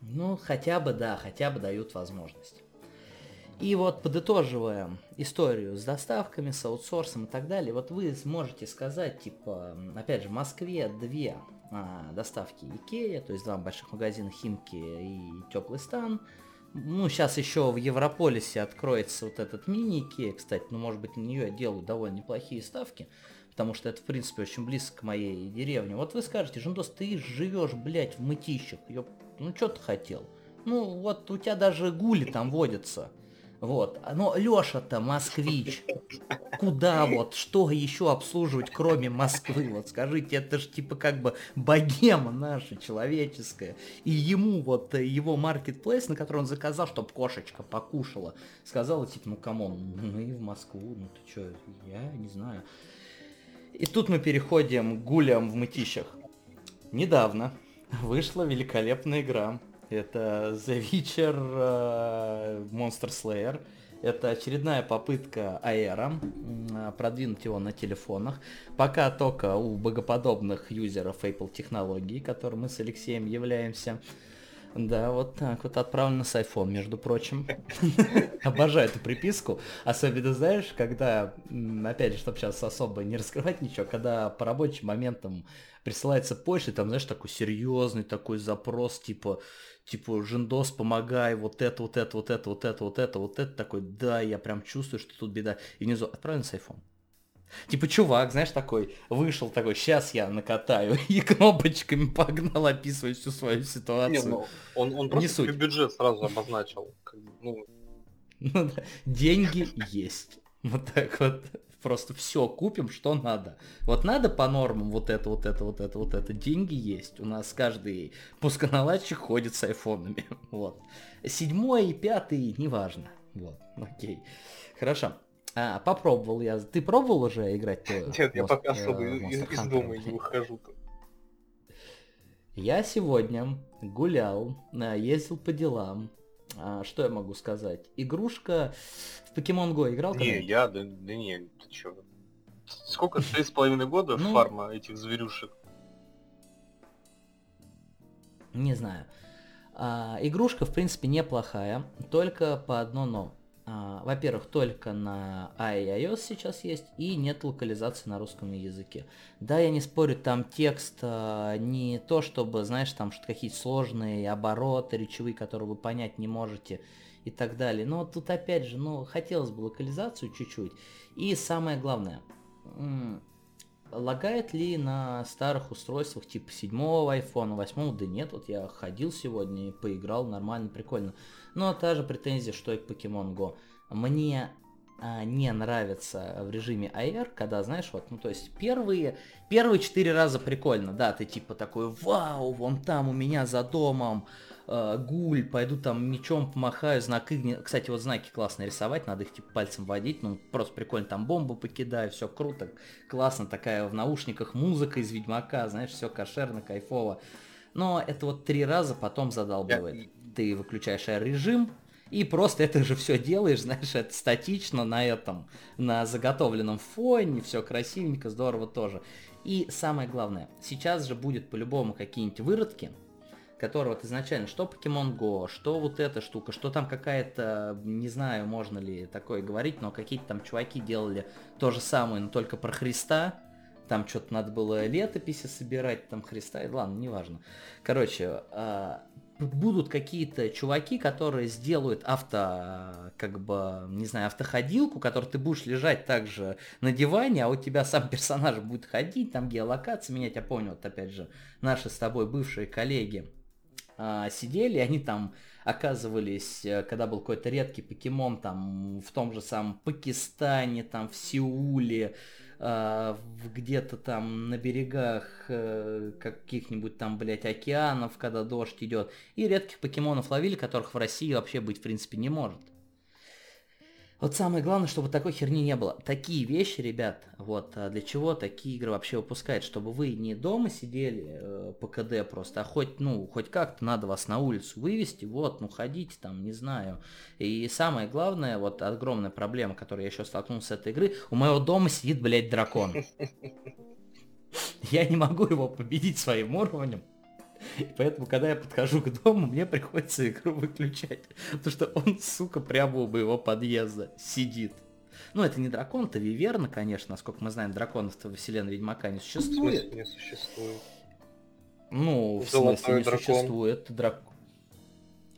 Ну, хотя бы, да, хотя бы дают возможность. И вот подытоживая историю с доставками, с аутсорсом и так далее, вот вы сможете сказать, типа, опять же, в Москве две а, доставки Икея, то есть два больших магазина Химки и Теплый стан. Ну, сейчас еще в Европолисе откроется вот этот мини-Икея, кстати, ну, может быть, на нее делают довольно неплохие ставки, потому что это, в принципе, очень близко к моей деревне. Вот вы скажете, Жендос, ты живешь, блядь, в мытищах, ёп, ну, что ты хотел? Ну, вот у тебя даже гули там водятся. Вот. Но Леша-то москвич. Куда вот, что еще обслуживать, кроме Москвы? Вот скажите, это же типа как бы богема наша человеческая. И ему вот его маркетплейс, на который он заказал, чтобы кошечка покушала, сказала типа, ну come on, мы в Москву, ну ты что, я не знаю. И тут мы переходим к гулям в мытищах. Недавно вышла великолепная игра это The Witcher uh, Monster Slayer. Это очередная попытка AR продвинуть его на телефонах. Пока только у богоподобных юзеров Apple технологий, которым мы с Алексеем являемся. Да, вот так вот отправлено с iPhone, между прочим. Обожаю эту приписку. Особенно, знаешь, когда, опять же, чтобы сейчас особо не раскрывать ничего, когда по рабочим моментам присылается почта, там, знаешь, такой серьезный такой запрос, типа, типа, Жендос, помогай, вот это, вот это, вот это, вот это, вот это, вот это, такой, да, я прям чувствую, что тут беда. И внизу, отправлен с iPhone. Типа чувак, знаешь, такой, вышел такой, сейчас я накатаю, и кнопочками погнал, описывая всю свою ситуацию. Не, ну, он, он просто Не бюджет сразу обозначил. Ну... Ну, да. Деньги есть. Вот так вот просто все купим, что надо. Вот надо по нормам вот это, вот это, вот это, вот это. Деньги есть. У нас каждый пусконаладчик ходит с айфонами. Вот. Седьмой и пятый, неважно. Вот, окей. Хорошо. А, попробовал я. Ты пробовал уже играть? Нет, я пока особо э, из, из дома не выхожу. Я сегодня гулял, ездил по делам. А, что я могу сказать? Игрушка в Pokemon Go играл? Не, я, да, да не, ты чё? Сколько? Три с половиной года ну, фарма этих зверюшек? Не знаю. А, игрушка, в принципе, неплохая, только по одно но. А, во-первых, только на iOS сейчас есть, и нет локализации на русском языке. Да, я не спорю, там текст а, не то, чтобы, знаешь, там что какие-то сложные обороты речевые, которые вы понять не можете и так далее. Но тут опять же, ну, хотелось бы локализацию чуть-чуть. И самое главное, лагает ли на старых устройствах типа 7 iPhone, 8, да нет, вот я ходил сегодня и поиграл нормально, прикольно. Но та же претензия, что и к Pokemon Go. Мне а, не нравится в режиме AR, когда, знаешь, вот, ну, то есть первые, первые четыре раза прикольно, да, ты типа такой, вау, вон там у меня за домом э, гуль, пойду там мечом помахаю, знак Кстати, вот знаки классно рисовать, надо их типа пальцем водить, ну, просто прикольно, там бомбу покидаю, все круто, классно, такая в наушниках музыка из Ведьмака, знаешь, все кошерно, кайфово. Но это вот три раза потом задалбывает ты выключаешь режим и просто это же все делаешь, знаешь, это статично на этом, на заготовленном фоне, все красивенько, здорово тоже. И самое главное, сейчас же будет по-любому какие-нибудь выродки, которые вот изначально, что Pokemon Go, что вот эта штука, что там какая-то, не знаю, можно ли такое говорить, но какие-то там чуваки делали то же самое, но только про Христа, там что-то надо было летописи собирать, там Христа, и ладно, неважно. Короче, а, будут какие-то чуваки, которые сделают авто, как бы, не знаю, автоходилку, которой ты будешь лежать также на диване, а у тебя сам персонаж будет ходить, там геолокации менять. Я помню, вот опять же, наши с тобой бывшие коллеги а, сидели, они там оказывались, э, когда был какой-то редкий покемон, там, в том же самом Пакистане, там, в Сеуле, где-то там на берегах э, каких-нибудь там, блядь, океанов, когда дождь идет. И редких покемонов ловили, которых в России вообще быть, в принципе, не может. Вот самое главное, чтобы такой херни не было. Такие вещи, ребят, вот а для чего такие игры вообще выпускают? Чтобы вы не дома сидели э, по КД просто, а хоть, ну, хоть как-то надо вас на улицу вывести, вот, ну, ходите там, не знаю. И самое главное, вот огромная проблема, которой я еще столкнулся с этой игры, у моего дома сидит, блядь, дракон. Я не могу его победить своим уровнем. И поэтому, когда я подхожу к дому, мне приходится игру выключать. Потому что он, сука, прямо у моего подъезда сидит. Ну, это не дракон, это Виверна, конечно. Насколько мы знаем, драконов-то во вселенной Ведьмака не существует. Не существует? Ну, в смысле не дракон. существует. Драк...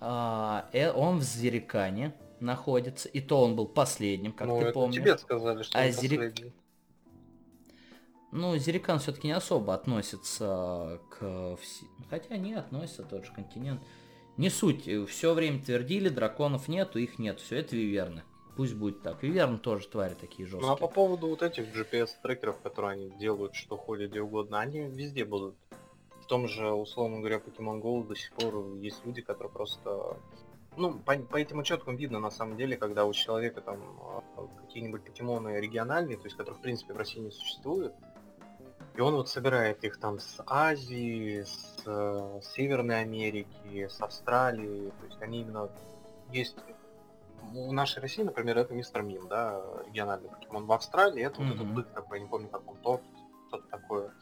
А, э, он в Зерикане находится. И то он был последним, как ну, ты помнишь. тебе сказали, что а он Зерик... последний. Ну, Зерикан все-таки не особо относится к... Хотя не относится, тот же континент. Не суть, все время твердили, драконов нету, их нет, все это виверны. Пусть будет так. Виверны тоже твари такие жесткие. Ну а по поводу вот этих GPS-трекеров, которые они делают, что ходят где угодно, они везде будут. В том же, условно говоря, Pokemon Go до сих пор есть люди, которые просто... Ну, по, по этим учеткам видно, на самом деле, когда у человека там а, какие-нибудь покемоны региональные, то есть которые, в принципе, в России не существуют, и он вот собирает их там с Азии, с, э, Северной Америки, с Австралии. То есть они именно есть у нашей России, например, это мистер Мим, да, региональный покемон. В Австралии это mm-hmm. вот этот бык такой, я не помню, как он то, что-то такое.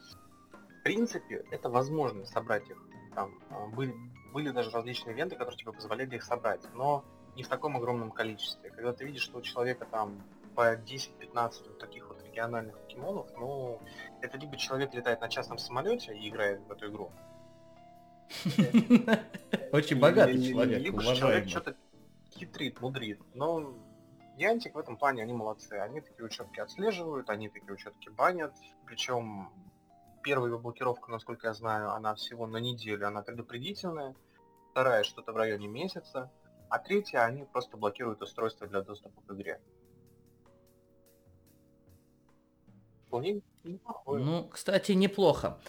В принципе, это возможно собрать их. Там а, были, были даже различные ивенты, которые тебе позволяли их собрать, но не в таком огромном количестве. Когда ты видишь, что у человека там по 10-15 вот таких вот региональных покемонов, ну, это либо человек летает на частном самолете и играет в эту игру. Очень богатый человек, Либо человек что-то хитрит, мудрит. Но Янтик в этом плане, они молодцы. Они такие учетки отслеживают, они такие учетки банят. Причем первая блокировка, насколько я знаю, она всего на неделю, она предупредительная. Вторая что-то в районе месяца. А третья, они просто блокируют устройство для доступа к игре. Вполне Ну, кстати, неплохо.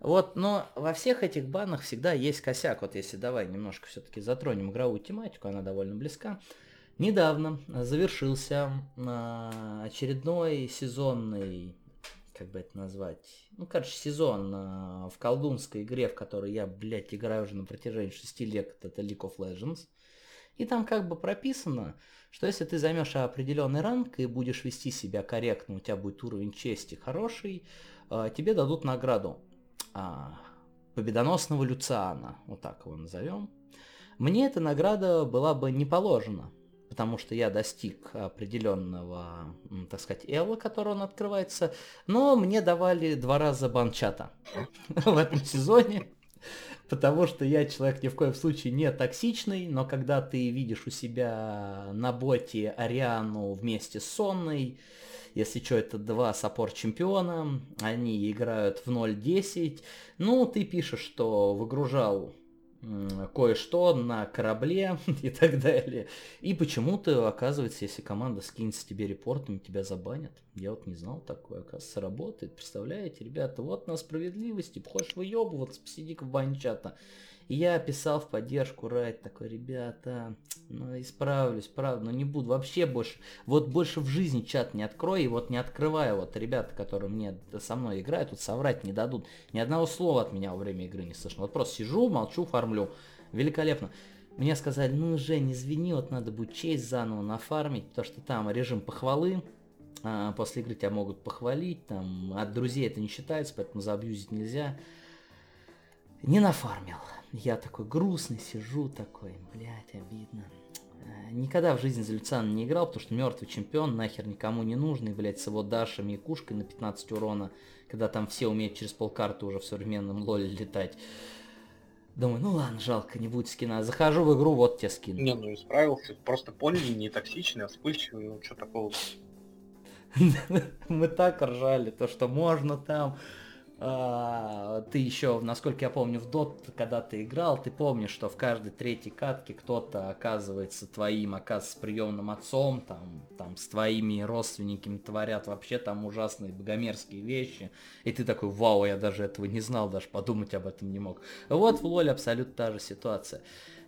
Вот, но во всех этих банах всегда есть косяк. Вот если давай немножко все-таки затронем игровую тематику, она довольно близка. Недавно завершился а, очередной сезонный, как бы это назвать, ну, короче, сезон а, в колдунской игре, в которой я, блядь, играю уже на протяжении 6 лет, это League of Legends. И там как бы прописано, что если ты займешь определенный ранг и будешь вести себя корректно, у тебя будет уровень чести хороший, а, тебе дадут награду а, победоносного Люциана, вот так его назовем. Мне эта награда была бы не положена, потому что я достиг определенного, так сказать, эла, который он открывается, но мне давали два раза банчата в этом сезоне потому что я человек ни в коем случае не токсичный, но когда ты видишь у себя на боте Ариану вместе с Сонной, если что, это два саппорт чемпиона, они играют в 0.10, ну, ты пишешь, что выгружал кое-что на корабле и так далее. И почему-то, оказывается, если команда скинется тебе репортами, тебя забанят. Я вот не знал такое, оказывается, работает. Представляете, ребята, вот на справедливости, хочешь выебываться, посиди-ка в бане чата. И я писал в поддержку Райт, такой, ребята, ну исправлюсь, правда, но не буду вообще больше, вот больше в жизни чат не открою, и вот не открываю, вот ребята, которые мне со мной играют, тут соврать не дадут, ни одного слова от меня во время игры не слышно. Вот просто сижу, молчу, фармлю. Великолепно. Мне сказали, ну, Жень, извини, вот надо будет честь заново нафармить, потому что там режим похвалы, а, после игры тебя могут похвалить, там, от друзей это не считается, поэтому заабьюзить нельзя. Не нафармил. Я такой грустный сижу, такой, блядь, обидно. Э, никогда в жизни за Люциана не играл, потому что мертвый чемпион, нахер никому не нужный, блядь, с его дашами и кушкой на 15 урона, когда там все умеют через полкарты уже в современном лоле летать. Думаю, ну ладно, жалко, не будет скина. Захожу в игру, вот тебе скин. Не, ну исправился. Просто поняли, не токсичный, а вспыльчивый, ну что такого. Мы так ржали, то что можно там ты еще, насколько я помню, в Dot, когда ты играл, ты помнишь, что в каждой третьей катке кто-то оказывается твоим, оказывается, приемным отцом, там, там с твоими родственниками творят вообще там ужасные богомерзкие вещи, и ты такой, вау, я даже этого не знал, даже подумать об этом не мог. Вот в Лоле абсолютно та же ситуация.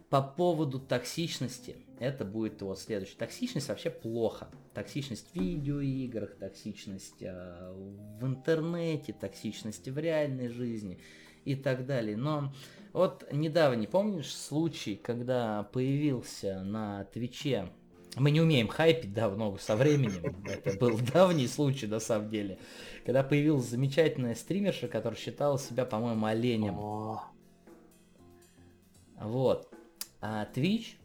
По поводу токсичности, это будет вот следующее. Токсичность вообще плохо. Токсичность в видеоиграх, токсичность э, в интернете, токсичность в реальной жизни и так далее. Но вот недавно, помнишь случай, когда появился на Твиче мы не умеем хайпить давно, со временем. Это был давний случай, на самом деле. Когда появилась замечательная стримерша, которая считала себя, по-моему, оленем. Вот. А Twitch,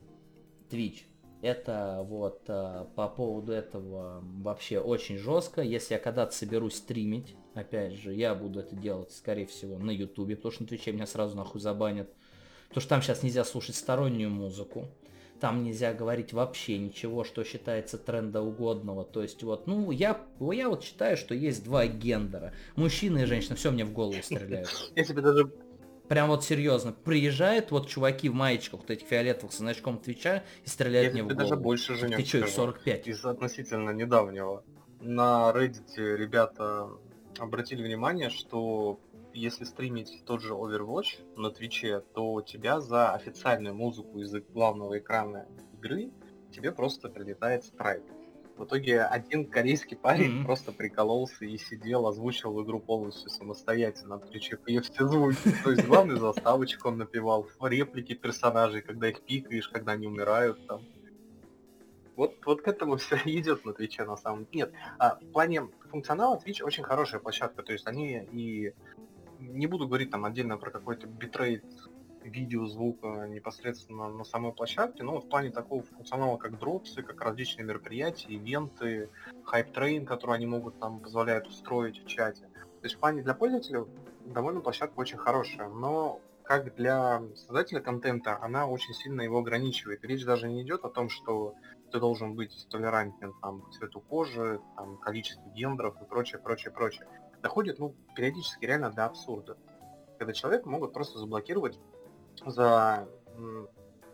Twitch, это вот а, по поводу этого вообще очень жестко. Если я когда-то соберусь стримить, опять же, я буду это делать, скорее всего, на Ютубе, потому что на Твиче меня сразу нахуй забанят. Потому что там сейчас нельзя слушать стороннюю музыку. Там нельзя говорить вообще ничего, что считается трендоугодного. То есть вот, ну, я, я вот считаю, что есть два гендера. Мужчина и женщина. Все мне в голову стреляют. Я тебе даже Прям вот серьезно. Приезжают вот чуваки в маечках, вот этих фиолетовых со значком Твича и стреляют мне в голову. даже больше, Женек, Ты что, их скажу. 45? Из относительно недавнего. На Reddit ребята обратили внимание, что если стримить тот же Overwatch на Твиче, то тебя за официальную музыку из главного экрана игры тебе просто прилетает страйк. В итоге один корейский парень Мгм. просто прикололся и сидел, озвучил игру полностью самостоятельно Твиче, пев все звуки. То есть главный заставочку он напевал, реплики персонажей, когда их пикаешь, когда они умирают там. Вот, вот к этому все идет на Твиче на самом деле. Нет, а, в плане функционала Twitch очень хорошая площадка. То есть они и не буду говорить там отдельно про какой-то битрейт видео, звука непосредственно на самой площадке, но в плане такого функционала, как дропсы, как различные мероприятия, ивенты, хайп-трейн, который они могут там позволяют устроить в чате. То есть в плане для пользователя довольно площадка очень хорошая, но как для создателя контента, она очень сильно его ограничивает. Речь даже не идет о том, что ты должен быть толерантен там, к цвету кожи, там, количеству гендеров и прочее, прочее, прочее. Доходит, ну, периодически реально до абсурда. Когда человека могут просто заблокировать за,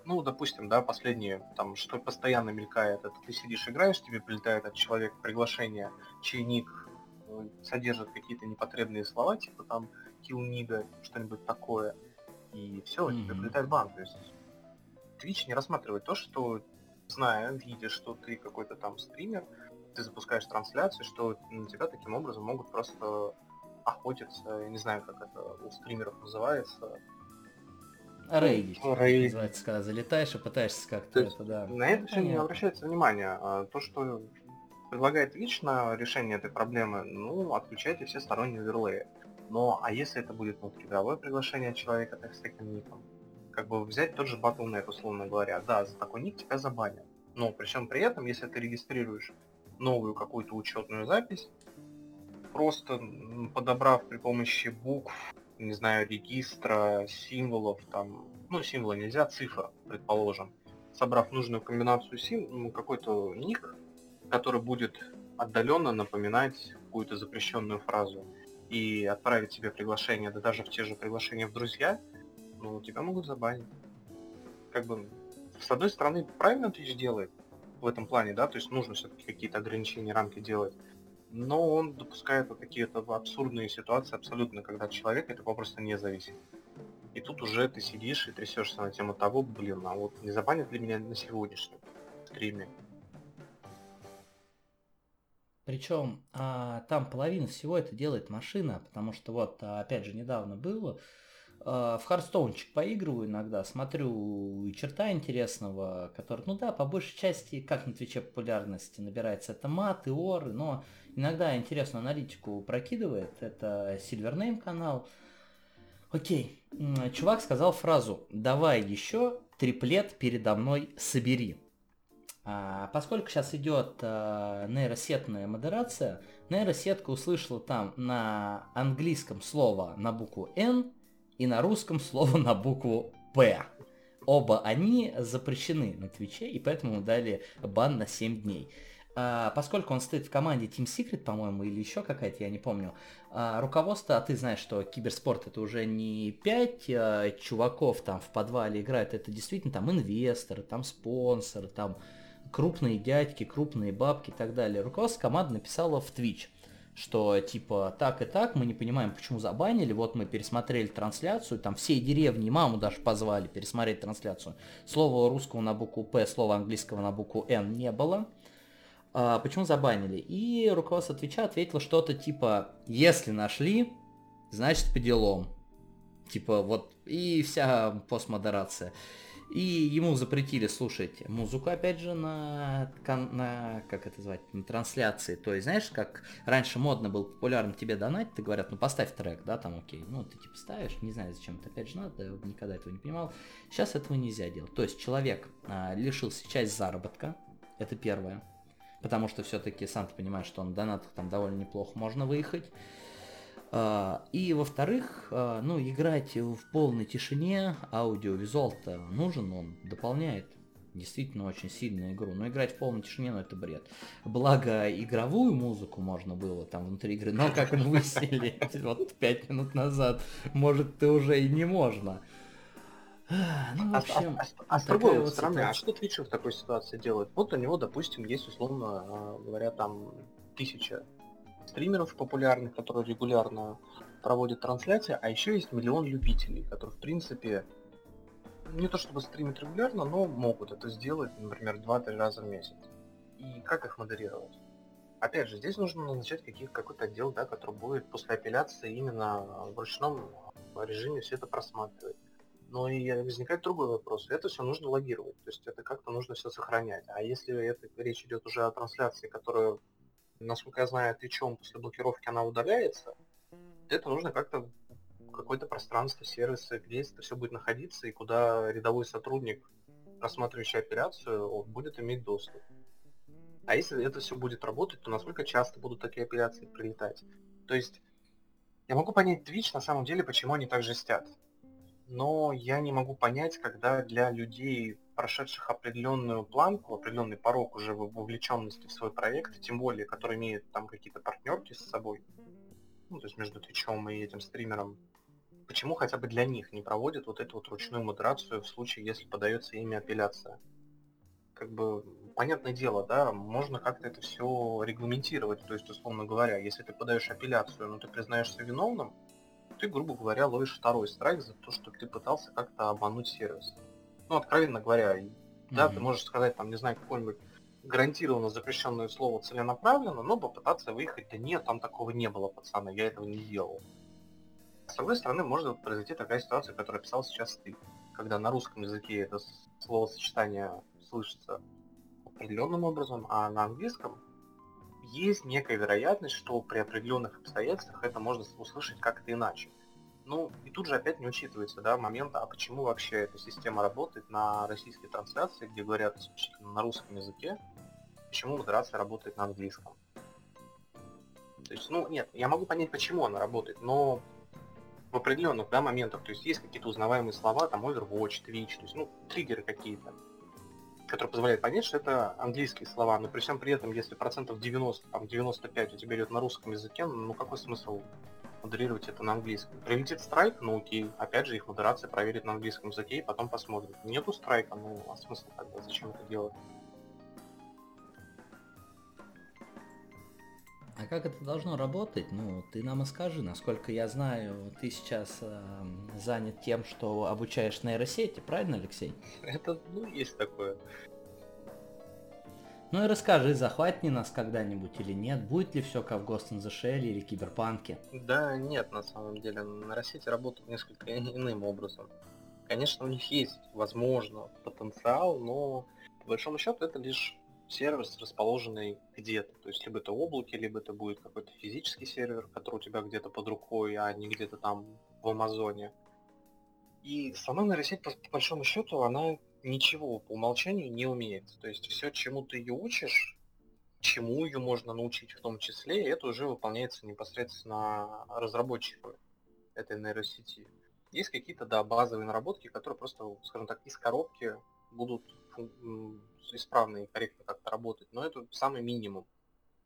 ну, допустим, да, последнее, там, что постоянно мелькает, это ты сидишь, играешь, тебе прилетает от человека приглашение, чей ник э, содержит какие-то непотребные слова, типа там kill nigga, что-нибудь такое, и все, тебе Мгм. прилетает бан. То есть Twitch не рассматривает то, что, зная, видя, что ты какой-то там стример, ты запускаешь трансляцию, что на тебя таким образом могут просто охотиться, я не знаю, как это у стримеров называется, Рейдить. Рейд. Называется, когда залетаешь и пытаешься То как-то это, да. На это все не обращается внимания. А То, что предлагает Twitch на решение этой проблемы, ну, отключайте все сторонние оверлеи. Но, а если это будет внутриигровое приглашение человека так, с таким ником? Как бы взять тот же Battle.net, условно говоря. Да, за такой ник тебя забанят. Но при всем при этом, если ты регистрируешь новую какую-то учетную запись, просто подобрав при помощи букв, не знаю, регистра, символов, там, ну, символа нельзя, цифра, предположим, собрав нужную комбинацию сим, какой-то ник, который будет отдаленно напоминать какую-то запрещенную фразу, и отправить тебе приглашение, да даже в те же приглашения в друзья, ну, тебя могут забанить. Как бы, с одной стороны, правильно Twitch делает в этом плане, да, то есть нужно все-таки какие-то ограничения, рамки делать, но он допускает вот какие-то абсурдные ситуации абсолютно, когда от человека это попросту не зависит. И тут уже ты сидишь и трясешься на тему того, блин, а вот не забанят ли меня на сегодняшнем стриме? Причем а, там половину всего это делает машина, потому что вот, а, опять же, недавно было, а, в Харстоунчик поигрываю иногда, смотрю черта интересного, который, ну да, по большей части, как на Твиче популярности набирается, это мат и оры, но иногда интересную аналитику прокидывает, это Silvername канал. Окей, чувак сказал фразу «давай еще триплет передо мной собери». А, поскольку сейчас идет а, нейросетная модерация, нейросетка услышала там на английском слово на букву N и на русском слово на букву П. Оба они запрещены на Твиче, и поэтому дали бан на 7 дней. А, поскольку он стоит в команде Team Secret, по-моему, или еще какая-то, я не помню, а, руководство, а ты знаешь, что киберспорт это уже не 5 чуваков там в подвале играют, это действительно там инвесторы, там спонсоры, там крупные дядьки, крупные бабки и так далее. Руководство команды написало в Twitch, что типа так и так, мы не понимаем, почему забанили, вот мы пересмотрели трансляцию, там всей деревни, маму даже позвали пересмотреть трансляцию. Слова русского на букву П, слова английского на букву Н не было. А, почему забанили? И руководство Твича ответило что-то типа, если нашли, значит по делам. Типа вот, и вся постмодерация. И ему запретили слушать музыку, опять же, на, на как это звать, на трансляции. То есть, знаешь, как раньше модно был популярно тебе донать, ты говорят, ну поставь трек, да, там окей. Ну, ты типа ставишь, не знаю, зачем это опять же надо, никогда этого не понимал. Сейчас этого нельзя делать. То есть человек а, лишился часть заработка, это первое. Потому что все-таки сам ты понимаешь, что на донатах там довольно неплохо можно выехать. А, И, во-вторых, а, ну, играть в полной тишине, аудиовизуал-то нужен, он дополняет действительно очень сильную игру. Но играть в полной тишине, ну это бред. Благо, игровую музыку можно было там внутри игры, но как выяснили вот пять минут назад, может, ты уже и не можно. Ну, в а, общем, а, а, а с другой вот стороны, ситуация. а что Twitch в такой ситуации делает? Вот у него, допустим, есть, условно а, говоря, там тысяча стримеров популярных, которые регулярно проводят трансляции, а еще есть миллион любителей, которые, в принципе, не то чтобы стримят регулярно, но могут это сделать, например, 2-3 раза в месяц. И как их модерировать? Опять же, здесь нужно назначать каких, какой-то отдел, да, который будет после апелляции именно в ручном режиме все это просматривать. Но и возникает другой вопрос. Это все нужно логировать, то есть это как-то нужно все сохранять. А если это речь идет уже о трансляции, которая, насколько я знаю, твичом после блокировки она удаляется, то это нужно как-то какое-то пространство, сервисы, где это все будет находиться и куда рядовой сотрудник, рассматривающий операцию, будет иметь доступ. А если это все будет работать, то насколько часто будут такие операции прилетать? То есть я могу понять Twitch на самом деле, почему они так жестят но я не могу понять, когда для людей, прошедших определенную планку, определенный порог уже вовлеченности в свой проект, тем более, который имеет там какие-то партнерки с собой, ну, то есть между Твичом и этим стримером, почему хотя бы для них не проводят вот эту вот ручную модерацию в случае, если подается ими апелляция? Как бы, понятное дело, да, можно как-то это все регламентировать, то есть, условно говоря, если ты подаешь апелляцию, но ты признаешься виновным, ты, грубо говоря, ловишь второй страйк за то, что ты пытался как-то обмануть сервис. Ну, откровенно говоря, mm-hmm. да, ты можешь сказать, там, не знаю, какое-нибудь гарантированно запрещенное слово целенаправленно, но попытаться выехать, да нет, там такого не было, пацаны, я этого не делал. С другой стороны, может произойти такая ситуация, которую описал сейчас ты, когда на русском языке это словосочетание слышится определенным образом, а на английском есть некая вероятность, что при определенных обстоятельствах это можно услышать как-то иначе. Ну, и тут же опять не учитывается, да, момент, а почему вообще эта система работает на российской трансляции, где говорят исключительно на русском языке, почему модерация работает на английском. То есть, ну, нет, я могу понять, почему она работает, но в определенных, да, моментах, то есть есть какие-то узнаваемые слова, там, Overwatch, Twitch, то есть, ну, триггеры какие-то который позволяет понять, что это английские слова, но при всем при этом, если процентов 90, там 95 у тебя идет на русском языке, ну какой смысл модерировать это на английском? Прилетит страйк, ну окей, опять же их модерация проверит на английском языке и потом посмотрит. Нету страйка, ну а смысл тогда, зачем это делать? А как это должно работать? Ну, ты нам и скажи. Насколько я знаю, ты сейчас э, занят тем, что обучаешь нейросети, правильно, Алексей? Это, ну, есть такое. Ну и расскажи, захватни нас когда-нибудь или нет? Будет ли все как в Ghost in the Shell или Киберпанке? Да, нет, на самом деле. Нейросети работают несколько иным образом. Конечно, у них есть, возможно, потенциал, но по большому счету это лишь сервис, расположенный где-то. То есть либо это облаки, либо это будет какой-то физический сервер, который у тебя где-то под рукой, а не где-то там в Амазоне. И сама нейросеть, по, по большому счету, она ничего по умолчанию не умеет. То есть все, чему ты ее учишь, чему ее можно научить в том числе, это уже выполняется непосредственно разработчиками этой нейросети. Есть какие-то, да, базовые наработки, которые просто, скажем так, из коробки будут исправно и корректно как-то работать, но это самый минимум.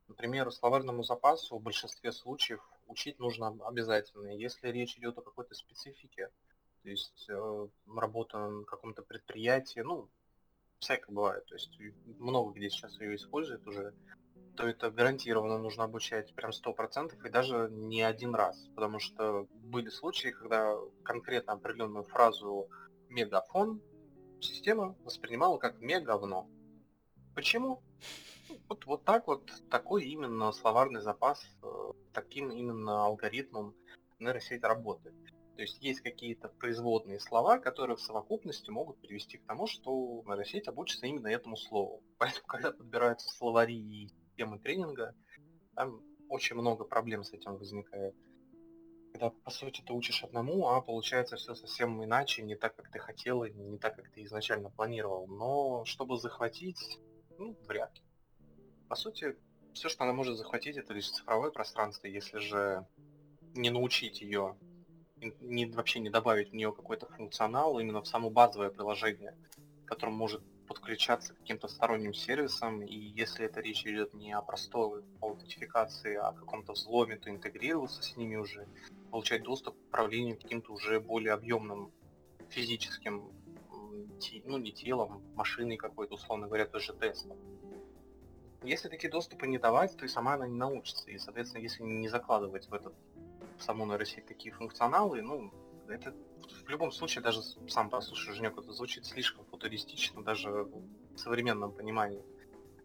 Например, словарному запасу в большинстве случаев учить нужно обязательно. Если речь идет о какой-то специфике, то есть э, работа на каком-то предприятии, ну, всякое бывает, то есть много где сейчас ее используют уже, то это гарантированно нужно обучать прям сто процентов и даже не один раз, потому что были случаи, когда конкретно определенную фразу мегафон система воспринимала как меговно. Почему? Вот, вот так вот, такой именно словарный запас, э, таким именно алгоритмом нейросеть работает. То есть есть какие-то производные слова, которые в совокупности могут привести к тому, что нейросеть обучится именно этому слову. Поэтому, когда подбираются словари и темы тренинга, там очень много проблем с этим возникает. Когда, по сути, ты учишь одному, а получается все совсем иначе, не так, как ты хотел, и не так, как ты изначально планировал. Но чтобы захватить ну, вряд ли. По сути, все, что она может захватить, это лишь цифровое пространство, если же не научить ее, не, вообще не добавить в нее какой-то функционал, именно в само базовое приложение, которым может подключаться к каким-то сторонним сервисам, и если это речь идет не о простой аутентификации, а о каком-то взломе, то интегрироваться с ними уже, получать доступ к управлению каким-то уже более объемным физическим, ну не телом, машиной какой-то, условно говоря, тоже тестом. Если такие доступы не давать, то и сама она не научится. И, соответственно, если не закладывать в этот в саму нейросеть такие функционалы, ну, это в любом случае, даже сам послушай, Женек, это звучит слишком футуристично, даже в современном понимании.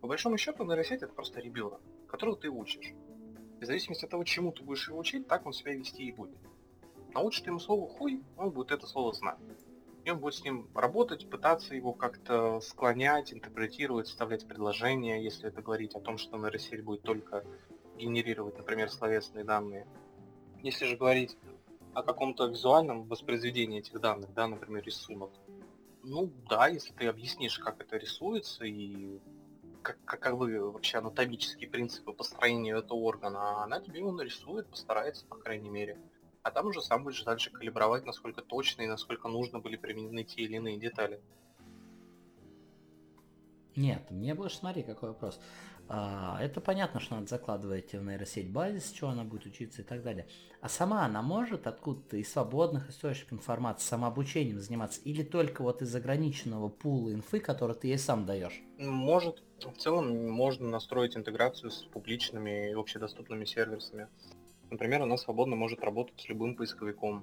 По большому счету, нейросеть это просто ребенок, которого ты учишь. В зависимости от того, чему ты будешь его учить, так он себя вести и будет. Научишь ты ему слово хуй, он будет это слово знать. И он будет с ним работать, пытаться его как-то склонять, интерпретировать, вставлять предложения, если это говорить о том, что нейросеть будет только генерировать, например, словесные данные. Если же говорить о каком-то визуальном воспроизведении этих данных, да, например, рисунок, ну да, если ты объяснишь, как это рисуется и как, каковы вообще анатомические принципы построения этого органа, она тебе его нарисует, постарается, по крайней мере. А там уже сам будешь дальше калибровать, насколько точно и насколько нужно были применены те или иные детали. Нет, мне больше смотри, какой вопрос. А, это понятно, что надо закладывать в нейросеть базис, чего она будет учиться и так далее. А сама она может откуда-то из свободных источников информации самообучением заниматься или только вот из ограниченного пула инфы, который ты ей сам даешь? Может. В целом можно настроить интеграцию с публичными и общедоступными сервисами. Например, она свободно может работать с любым поисковиком.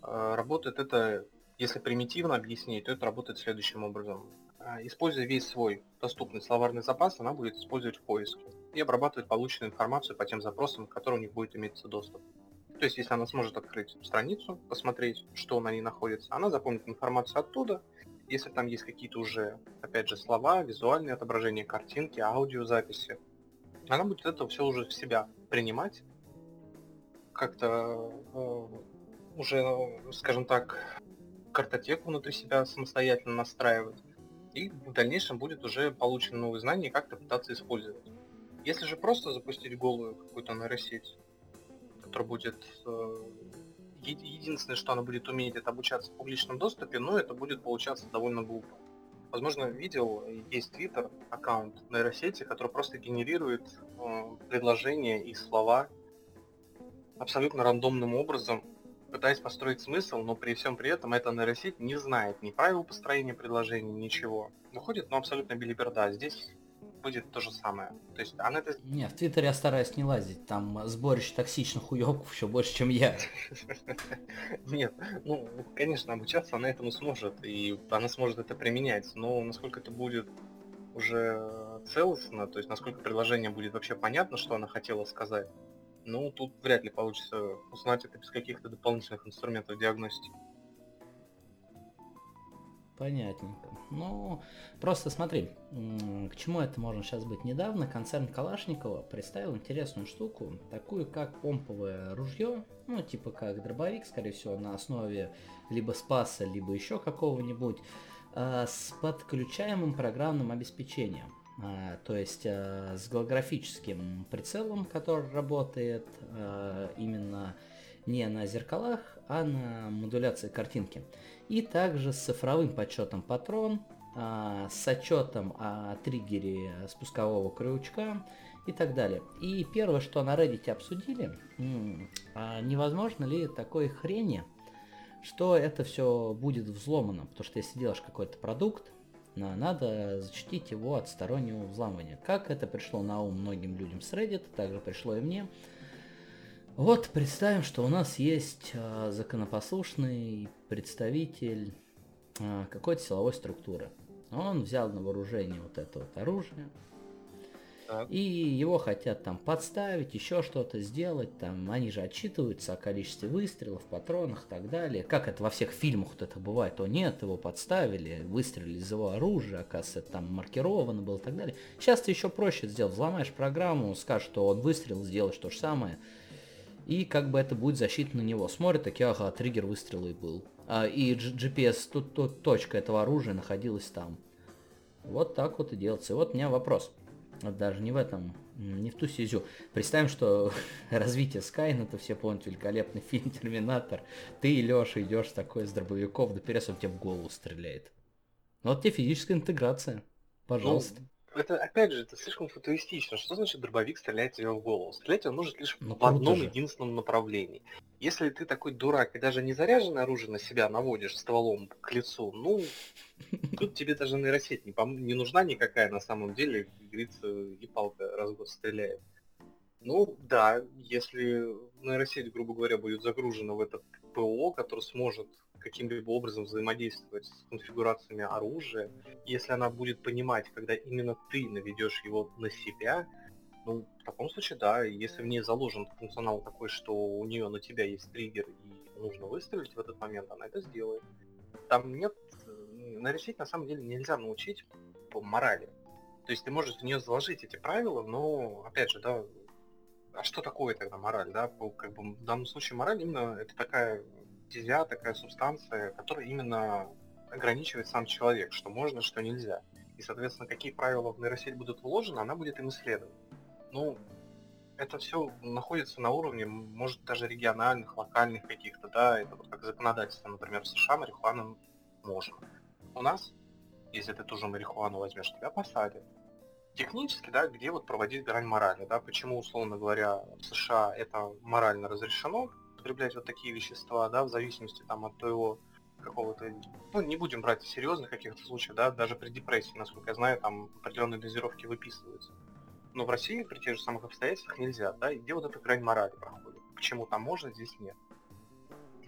А, работает это, если примитивно объяснить, то это работает следующим образом. А, используя весь свой доступный словарный запас, она будет использовать в поиске и обрабатывать полученную информацию по тем запросам, к которым у них будет иметься доступ. То есть, если она сможет открыть страницу, посмотреть, что на ней находится, она запомнит информацию оттуда. Если там есть какие-то уже, опять же, слова, визуальные отображения картинки, аудиозаписи, она будет это все уже в себя принимать как-то э, уже, скажем так, картотеку внутри себя самостоятельно настраивать. И в дальнейшем будет уже получено новые знания, как-то пытаться использовать. Если же просто запустить голую какую-то нейросеть, которая будет э, единственное, что она будет уметь, это обучаться в публичном доступе, но это будет получаться довольно глупо. Возможно, видел, есть Twitter аккаунт нейросети, который просто генерирует э, предложения и слова абсолютно рандомным образом, пытаясь построить смысл, но при всем при этом эта нейросеть не знает ни правил построения предложений, ничего. Выходит, ну, абсолютно билиберда. Здесь будет то же самое. То есть она это... Не, в Твиттере я стараюсь не лазить, там сборище токсичных уёбков еще больше, чем я. Нет, ну, конечно, обучаться она этому сможет, и она сможет это применять, но насколько это будет уже целостно, то есть насколько предложение будет вообще понятно, что она хотела сказать, ну, тут вряд ли получится узнать это без каких-то дополнительных инструментов диагностики. Понятненько. Ну, просто смотри, к чему это можно сейчас быть. Недавно концерн Калашникова представил интересную штуку, такую как помповое ружье, ну, типа как дробовик, скорее всего, на основе либо Спаса, либо еще какого-нибудь, э, с подключаемым программным обеспечением. А, то есть а, с голографическим прицелом, который работает а, именно не на зеркалах, а на модуляции картинки. И также с цифровым подсчетом патрон, с отчетом о триггере спускового крючка и так далее. И первое, что на Reddit обсудили, невозможно ли такой хрени, что это все будет взломано, потому что если делаешь какой-то продукт, надо защитить его от стороннего взламывания. Как это пришло на ум многим людям с Reddit, также пришло и мне. Вот представим, что у нас есть э, законопослушный представитель э, какой-то силовой структуры. Он взял на вооружение вот это вот оружие, И его хотят там подставить, еще что-то сделать, там они же отчитываются о количестве выстрелов, патронах и так далее. Как это во всех фильмах вот это бывает, то нет, его подставили, выстрелили из его оружия, оказывается, это там маркировано было и так далее. Сейчас ты еще проще сделать, взломаешь программу, скажешь, что он выстрелил, сделаешь то же самое, и как бы это будет защита на него. Смотрит, такие, ага, триггер выстрела и был. А, и GPS, тут точка этого оружия находилась там. Вот так вот и делается. И вот у меня вопрос даже не в этом, не в ту сизю. Представим, что развитие Скайнета, все помнят великолепный фильм Терминатор. Ты, Леша, идешь такой с дробовиков, да перес он тебе в голову стреляет. Ну, вот тебе физическая интеграция. Пожалуйста. Ну, это, опять же, это слишком футуристично. Что значит дробовик стреляет тебе в голову? Стрелять он может лишь ну, в одном же. единственном направлении. Если ты такой дурак и даже не заряженное оружие на себя наводишь стволом к лицу, ну, тут тебе даже нейросеть не, пом- не нужна никакая на самом деле, как говорится, и палка раз в год стреляет. Ну, да, если нейросеть, грубо говоря, будет загружена в этот ПО, который сможет каким-либо образом взаимодействовать с конфигурациями оружия, если она будет понимать, когда именно ты наведешь его на себя, ну, в таком случае, да, если в ней заложен функционал такой, что у нее на тебя есть триггер и нужно выстрелить в этот момент, она это сделает. Там нет, нарисить на самом деле нельзя научить по морали. То есть ты можешь в нее заложить эти правила, но, опять же, да, а что такое тогда мораль, да? Как бы в данном случае мораль именно это такая стезя, такая субстанция, которая именно ограничивает сам человек, что можно, что нельзя. И, соответственно, какие правила в нейросеть будут вложены, она будет им исследовать. Ну, это все находится на уровне, может, даже региональных, локальных каких-то, да, это вот как законодательство, например, в США марихуану можно. У нас, если ты ту же марихуану возьмешь, тебя посадят. Технически, да, где вот проводить грань морали, да, почему, условно говоря, в США это морально разрешено, употреблять вот такие вещества, да, в зависимости там от твоего какого-то, ну, не будем брать серьезных каких-то случаев, да, даже при депрессии, насколько я знаю, там определенные дозировки выписываются. Но в России при тех же самых обстоятельствах нельзя, да, и где вот эта грань морали проходит. Почему там можно, здесь нет.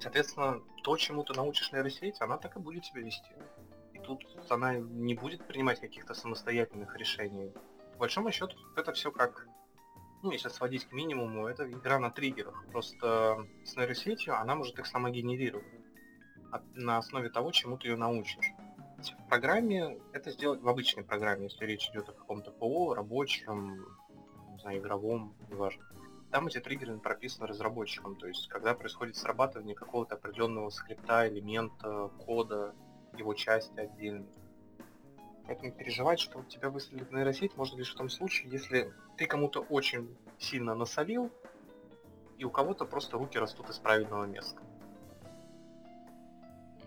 Соответственно, то, чему ты научишь нейросеть, она так и будет себя вести. И тут она не будет принимать каких-то самостоятельных решений. По большому счету, это все как ну, если сводить к минимуму, это игра на триггерах. Просто с нейросетью она может их самогенерировать на основе того, чему ты ее научишь. В программе это сделать в обычной программе, если речь идет о каком-то ПО, рабочем, не знаю, игровом, неважно. Там эти триггеры прописаны разработчиком, то есть когда происходит срабатывание какого-то определенного скрипта, элемента, кода, его части отдельной. Поэтому переживать, что тебя выстрелит нейросеть, можно лишь в том случае, если ты кому-то очень сильно насолил, и у кого-то просто руки растут из правильного места.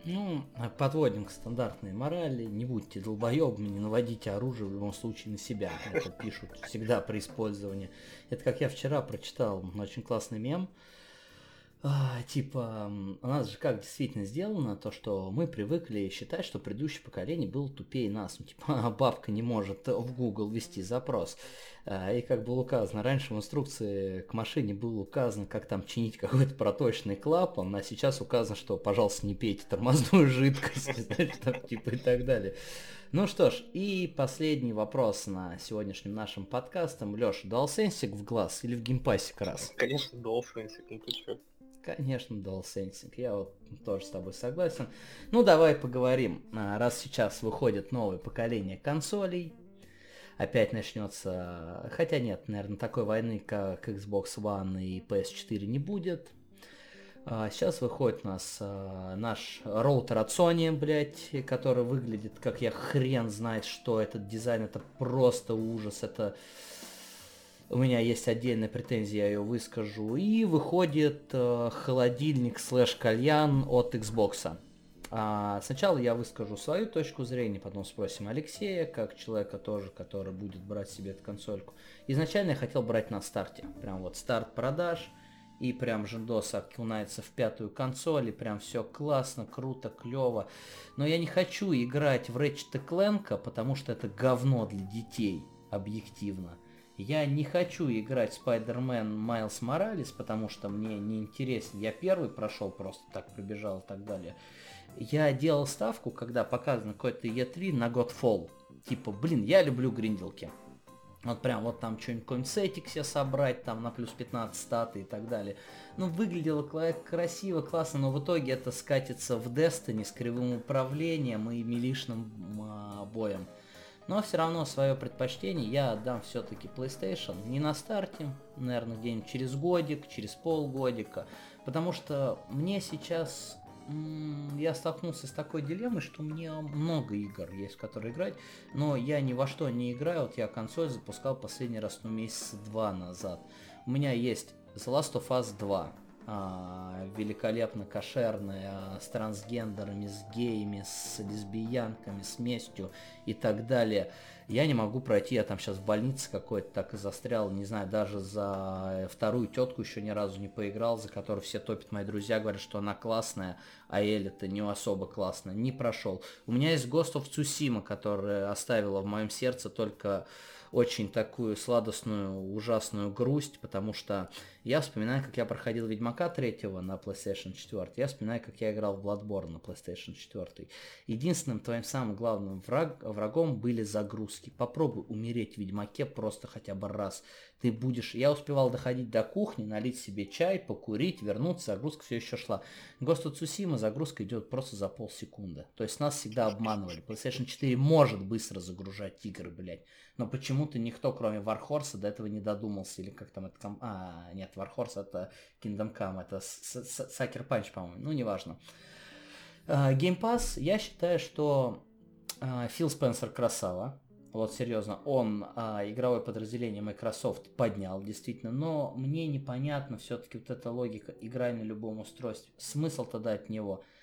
Ну, подводим к стандартной морали. Не будьте долбоебами, не наводите оружие в любом случае на себя. Это пишут всегда при использовании. Это как я вчера прочитал очень классный мем. А, типа, у нас же как действительно сделано то, что мы привыкли считать, что предыдущее поколение было тупее нас. Ну, типа, бабка не может в Google ввести запрос. А, и как было указано, раньше в инструкции к машине было указано, как там чинить какой-то проточный клапан, а сейчас указано, что, пожалуйста, не пейте тормозную жидкость, типа и так далее. Ну что ж, и последний вопрос на сегодняшнем нашем подкастом. Леша, DualSense в глаз или в геймпасик раз? Конечно, DualSense, ну ты чё? Конечно, DualSense. Я вот тоже с тобой согласен. Ну, давай поговорим. А, раз сейчас выходит новое поколение консолей, опять начнется... Хотя нет, наверное, такой войны, как Xbox One и PS4 не будет. А, сейчас выходит у нас а, наш роутер от Sony, блядь, который выглядит, как я хрен знает, что этот дизайн, это просто ужас, это у меня есть отдельная претензия, я ее выскажу. И выходит э, холодильник слэш кальян от Xbox. А, сначала я выскажу свою точку зрения, потом спросим Алексея, как человека тоже, который будет брать себе эту консольку. Изначально я хотел брать на старте. Прям вот старт продаж. И прям Жендос окунается в пятую консоль, и прям все классно, круто, клево. Но я не хочу играть в Ratchet Clank, потому что это говно для детей, объективно. Я не хочу играть Spider-Man Miles Morales, потому что мне не интересно. Я первый прошел, просто так пробежал и так далее. Я делал ставку, когда показано какой-то E3 на Godfall. Типа, блин, я люблю гринделки. Вот прям вот там что-нибудь сетик себе собрать, там на плюс 15 статы и так далее. Ну, выглядело красиво, классно, но в итоге это скатится в Destiny с кривым управлением и милишным а, боем. Но все равно свое предпочтение я отдам все-таки PlayStation не на старте, наверное, где-нибудь через годик, через полгодика. Потому что мне сейчас я столкнулся с такой дилеммой, что мне много игр есть, в которые играть, но я ни во что не играю. Вот я консоль запускал последний раз, ну, месяца два назад. У меня есть The Last of Us 2, а, великолепно кошерная, с трансгендерами, с геями, с лесбиянками, с местью и так далее. Я не могу пройти, я там сейчас в больнице какой-то так и застрял, не знаю, даже за вторую тетку еще ни разу не поиграл, за которую все топят мои друзья, говорят, что она классная, а Элли-то не особо классная, не прошел. У меня есть Ghost of Tsushima, которая оставила в моем сердце только очень такую сладостную, ужасную грусть, потому что я вспоминаю, как я проходил Ведьмака 3 на PlayStation 4, я вспоминаю, как я играл в Bloodborne на PlayStation 4. Единственным твоим самым главным враг, врагом были загрузки. Попробуй умереть в Ведьмаке просто хотя бы раз. Ты будешь... Я успевал доходить до кухни, налить себе чай, покурить, вернуться, загрузка все еще шла. Of Tsushima загрузка идет просто за полсекунды. То есть нас всегда обманывали. PlayStation 4 может быстро загружать игры, блядь. Но почему-то никто, кроме Warhorse, до этого не додумался. Или как там это... А, нет, Warhorse это Kingdom Come, это Sucker Punch, по-моему. Ну, неважно. А, Game Pass, я считаю, что а, Фил Спенсер красава. Вот серьезно, он а, игровое подразделение Microsoft поднял, действительно, но мне непонятно все-таки вот эта логика играй на любом устройстве. Смысл тогда от него –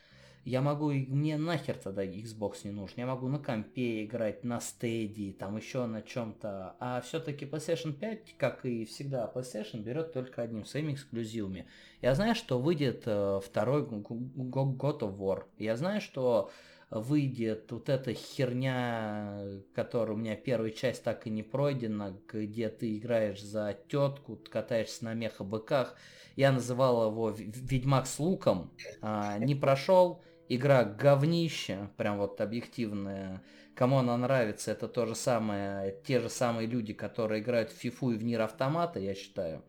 я могу, мне нахер тогда Xbox не нужен. Я могу на компе играть, на стеди, там еще на чем-то. А все-таки PlayStation 5, как и всегда, PlayStation берет только одним своими эксклюзивами. Я знаю, что выйдет э, второй God of War. Я знаю, что выйдет вот эта херня, которая у меня первая часть так и не пройдена, где ты играешь за тетку, катаешься на меха-быках. Я называл его Ведьмак с луком, а, не прошел, игра говнище, прям вот объективная. Кому она нравится, это то же самое, те же самые люди, которые играют в фифу и в Нир Автомата, я считаю.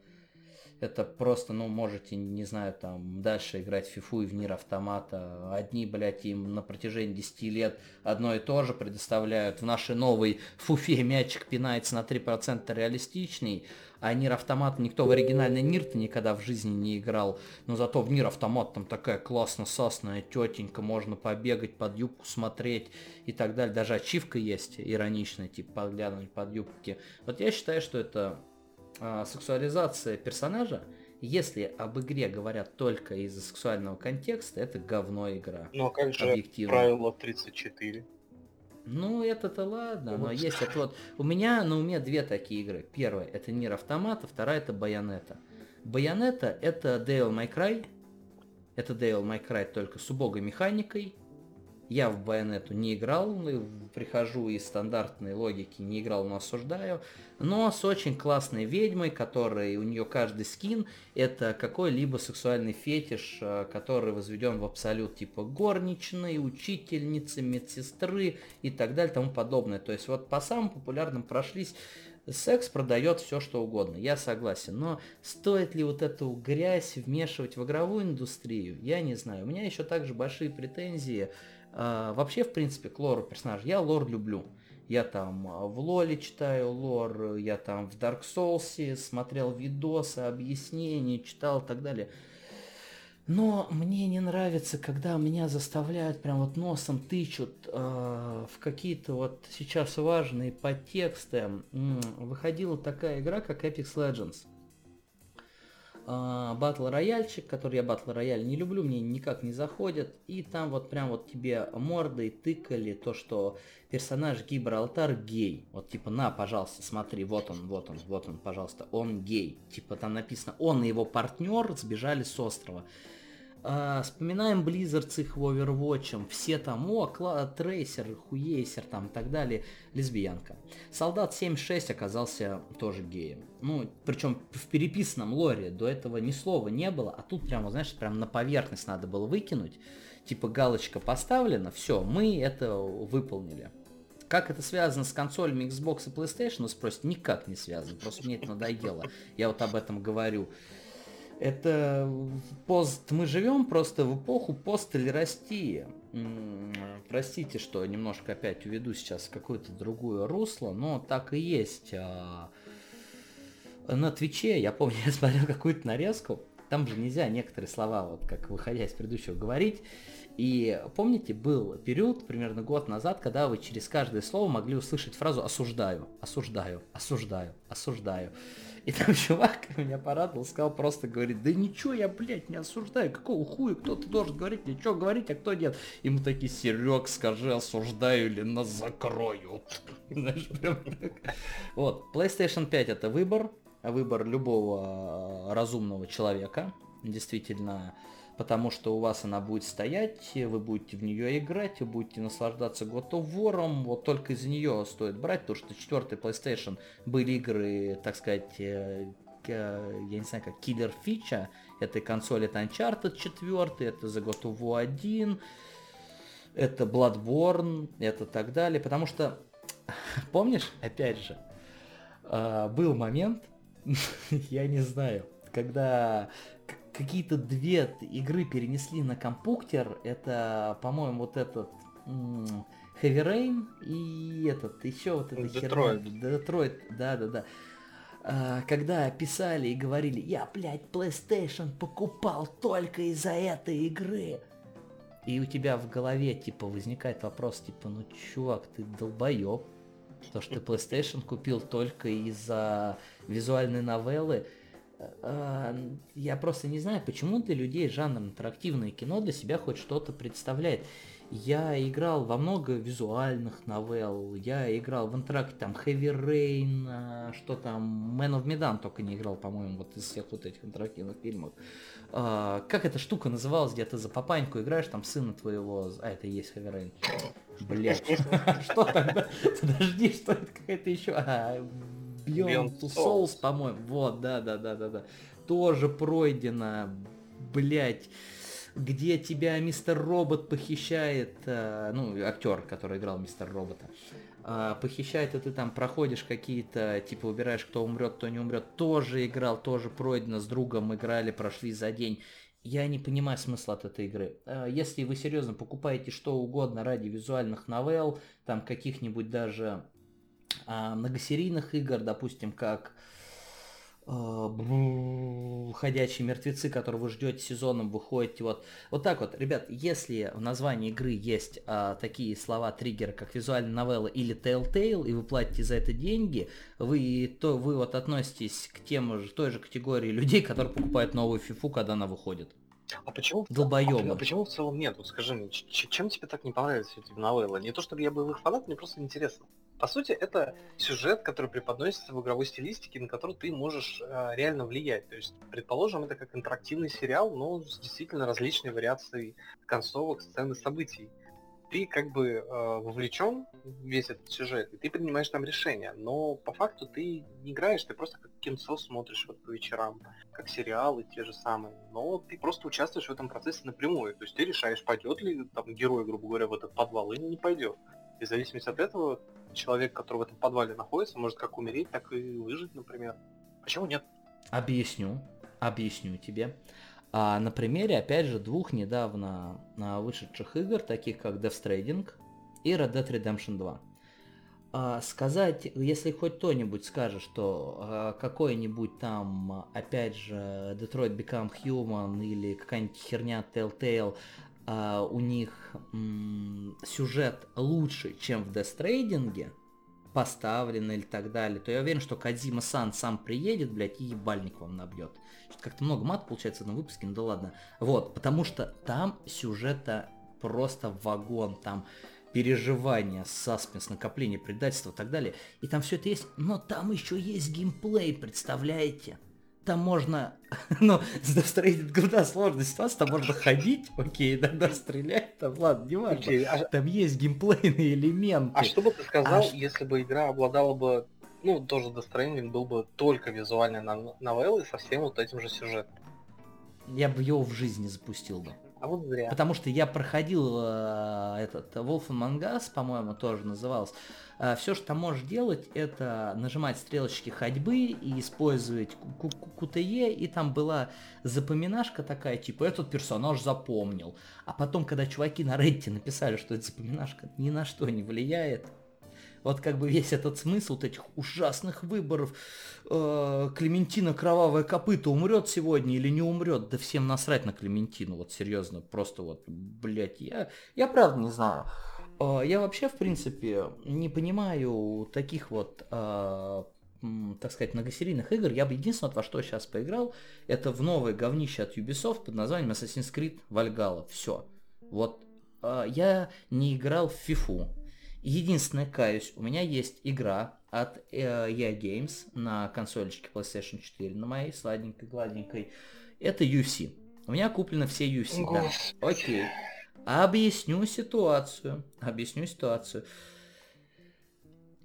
Это просто, ну, можете, не знаю, там, дальше играть в фифу и в Нир Автомата. Одни, блядь, им на протяжении 10 лет одно и то же предоставляют. В нашей новой фуфе мячик пинается на 3% реалистичней, а Нир Автомат никто в оригинальный Нир-то никогда в жизни не играл. Но зато в Нир Автомат там такая классно сасная тетенька, можно побегать, под юбку смотреть и так далее. Даже ачивка есть ироничная, типа подглядывать под юбки. Вот я считаю, что это а, сексуализация персонажа, если об игре говорят только из-за сексуального контекста, это говно игра. Ну а как же объективно. правило 34? Ну, это-то ладно, но есть это вот... У меня на уме две такие игры. Первая это Нир Автомата, вторая это Байонета. Байонета это Devil May Cry. Это Devil May Cry только с убогой механикой, я в Байонету не играл, прихожу из стандартной логики, не играл, но осуждаю. Но с очень классной ведьмой, которой у нее каждый скин это какой-либо сексуальный фетиш, э, который возведен в абсолют типа горничной, учительницы, медсестры и так далее, тому подобное. То есть вот по самым популярным прошлись Секс продает все, что угодно, я согласен. Но стоит ли вот эту грязь вмешивать в игровую индустрию, я не знаю. У меня еще также большие претензии а, вообще, в принципе, к лору персонажа. Я лор люблю. Я там а, в Лоле читаю лор, я там в Dark Souls смотрел видосы, объяснения, читал и так далее. Но мне не нравится, когда меня заставляют прям вот носом тычут э, в какие-то вот сейчас важные подтексты. Выходила такая игра, как Apex Legends батл рояльчик, который я батл рояль не люблю, мне никак не заходит. И там вот прям вот тебе мордой тыкали то, что персонаж Гибралтар гей. Вот типа, на, пожалуйста, смотри, вот он, вот он, вот он, пожалуйста, он гей. Типа там написано, он и его партнер сбежали с острова. А, вспоминаем Blizzard с их Overwatch, все там, о, Кла Трейсер, Хуейсер, там и так далее, лесбиянка. Солдат 7.6 оказался тоже геем. Ну, причем в переписанном лоре до этого ни слова не было, а тут прямо, знаешь, прям на поверхность надо было выкинуть. Типа галочка поставлена, все, мы это выполнили. Как это связано с консолями Xbox и PlayStation, вы спросите, никак не связано, просто мне это надоело. Я вот об этом говорю. Это пост... Мы живем просто в эпоху посттолерастии. Простите, что немножко опять уведу сейчас в какое-то другое русло, но так и есть. На Твиче, я помню, я смотрел какую-то нарезку, там же нельзя некоторые слова, вот как выходя из предыдущего, говорить. И помните, был период, примерно год назад, когда вы через каждое слово могли услышать фразу «осуждаю», «осуждаю», «осуждаю», «осуждаю». И там чувак меня порадовал, сказал просто, говорит, да ничего я, блядь, не осуждаю, какого хуя, кто ты должен говорить, что говорить, а кто нет. Ему такие, Серег, скажи, осуждаю или нас закроют. Знаешь, прям Вот, PlayStation 5 это выбор, выбор любого разумного человека, действительно, потому что у вас она будет стоять, вы будете в нее играть, вы будете наслаждаться God of War, вот только из-за нее стоит брать, потому что четвертый PlayStation были игры, так сказать, э, я не знаю, как киллер фича этой консоли, это Uncharted 4, это The God of War 1, это Bloodborne, это так далее, потому что, помнишь, опять же, э, был момент, я не знаю, когда какие-то две игры перенесли на компьютер. Это, по-моему, вот этот Heavy Rain и этот, еще вот этот Детройт. Детройт, да-да-да. А, когда писали и говорили, я, блядь, PlayStation покупал только из-за этой игры. И у тебя в голове, типа, возникает вопрос, типа, ну, чувак, ты долбоеб. То, что ты PlayStation купил только из-за визуальной новеллы, а, я просто не знаю, почему для людей жанр интерактивное кино для себя хоть что-то представляет. Я играл во много визуальных новелл, я играл в интеракте там Heavy Rain, а, что там, Man of Medan только не играл, по-моему, вот из всех вот этих интерактивных фильмов. А, как эта штука называлась, где ты за папаньку играешь, там сына твоего, а это и есть Heavy Rain. Блять, что тогда? Подожди, что это какая-то еще? Beyond Two Souls, по-моему. Вот, да, да, да, да, да. Тоже пройдено, блять где тебя мистер Робот похищает, э, ну, актер, который играл мистер Робота, э, похищает, и ты там проходишь какие-то, типа, убираешь, кто умрет, кто не умрет, тоже играл, тоже пройдено, с другом играли, прошли за день. Я не понимаю смысла от этой игры. Э, если вы серьезно покупаете что угодно ради визуальных новелл, там каких-нибудь даже а, многосерийных игр, допустим, как ходячие мертвецы, которые вы ждете сезоном, выходите вот вот так вот, ребят, если в названии игры есть а, такие слова триггеры, как визуальная новелла или Telltale, и вы платите за это деньги, вы то вы вот относитесь к тем же той же категории людей, которые покупают новую фифу, когда она выходит. А почему, Долбоёбы. а, а почему в целом нет? Вот скажи мне, чем тебе так не понравились эти новеллы? Не то чтобы я был их фанат, мне просто интересно. По сути, это сюжет, который преподносится в игровой стилистике, на который ты можешь э, реально влиять. То есть, предположим, это как интерактивный сериал, но с действительно различной вариацией концовок, сцены, событий. Ты как бы э, вовлечен в весь этот сюжет, и ты принимаешь там решения, но по факту ты не играешь, ты просто как кинцо смотришь вот по вечерам, как сериалы те же самые, но ты просто участвуешь в этом процессе напрямую, то есть ты решаешь, пойдет ли там герой, грубо говоря, в этот подвал или не пойдет. И в зависимости от этого человек, который в этом подвале находится, может как умереть, так и выжить, например. Почему нет? Объясню. Объясню тебе. А на примере, опять же, двух недавно а, вышедших игр, таких как Death Stranding и Red Dead Redemption 2. А, сказать, если хоть кто-нибудь скажет, что а, какой-нибудь там, опять же, Detroit Become Human или какая-нибудь херня Telltale а, у них м, сюжет лучше, чем в Stranding, поставлен или так далее, то я уверен, что Кадзима Сан сам приедет, блядь, и ебальник вам набьет. Что-то как-то много мат получается на выпуске, ну да ладно. Вот, потому что там сюжета просто вагон, там переживания, саспенс, накопление предательства и так далее. И там все это есть, но там еще есть геймплей, представляете? Там можно, ну, строить куда сложная ситуация, там можно ходить, окей, иногда стрелять, там, ладно, не важно. Okay, а... Там есть геймплейные элементы. А что бы ты сказал, а... если бы игра обладала бы, ну, тоже Death был бы только визуальной новеллой со всем вот этим же сюжетом? Я бы его в жизни запустил бы. А вот зря. Потому что я проходил э, этот Wolfenman Gas, по-моему, тоже назывался. Э, все, что можешь делать, это нажимать стрелочки ходьбы и использовать QTE, и там была запоминашка такая, типа, этот персонаж запомнил. А потом, когда чуваки на Reddit написали, что эта запоминашка ни на что не влияет, вот как бы весь этот смысл вот этих ужасных выборов, э, Клементина Кровавая Копыта умрет сегодня или не умрет, да всем насрать на Клементину, вот серьезно, просто вот, блядь, я, я правда не знаю. Э, я вообще, в принципе, не понимаю таких вот э, так сказать, многосерийных игр, я бы единственное, во что сейчас поиграл, это в новое говнище от Ubisoft под названием Assassin's Creed Valhalla. Все. Вот я не играл в FIFA. Единственное, каюсь, у меня есть игра от э, EA Games на консольчике PlayStation 4, на моей сладенькой, гладенькой. Это UFC. У меня куплены все UFC. Да. Окей. Объясню ситуацию. Объясню ситуацию.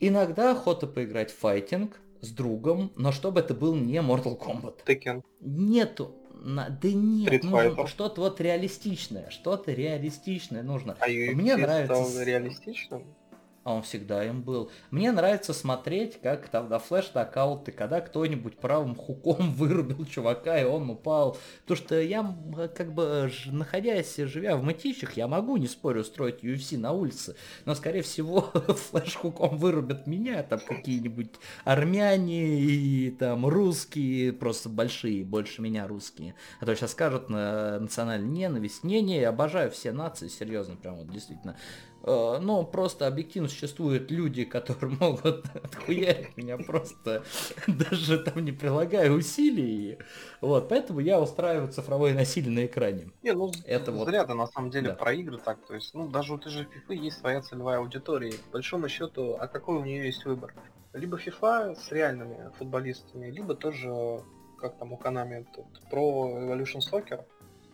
Иногда охота поиграть в файтинг с другом, но чтобы это был не Mortal Kombat. Tekken. Нету. На, да нет, нужно что-то вот реалистичное, что-то реалистичное нужно. А Мне нравится. реалистичным? А он всегда им был. Мне нравится смотреть, как там на флеш-нокауты, когда кто-нибудь правым хуком вырубил чувака, и он упал. Потому что я, как бы, находясь, живя в Мытищах, я могу, не спорю, устроить UFC на улице, но, скорее всего, флеш-хуком вырубят меня, там какие-нибудь армяне и там русские, просто большие, больше меня русские. А то сейчас скажут на национальную ненависть. Не-не, я обожаю все нации, серьезно, прям вот действительно. Э, но просто объективно существуют люди, которые могут отхуярить меня просто, даже там не прилагая усилий. Вот, поэтому я устраиваю цифровое насилие на экране. Не, ну это зря вот... ты на самом деле да. про игры так. То есть, ну даже у той же FIFA есть своя целевая аудитория. По большому счету, а какой у нее есть выбор? Либо FIFA с реальными футболистами, либо тоже, как там у тут, Pro Evolution Soccer,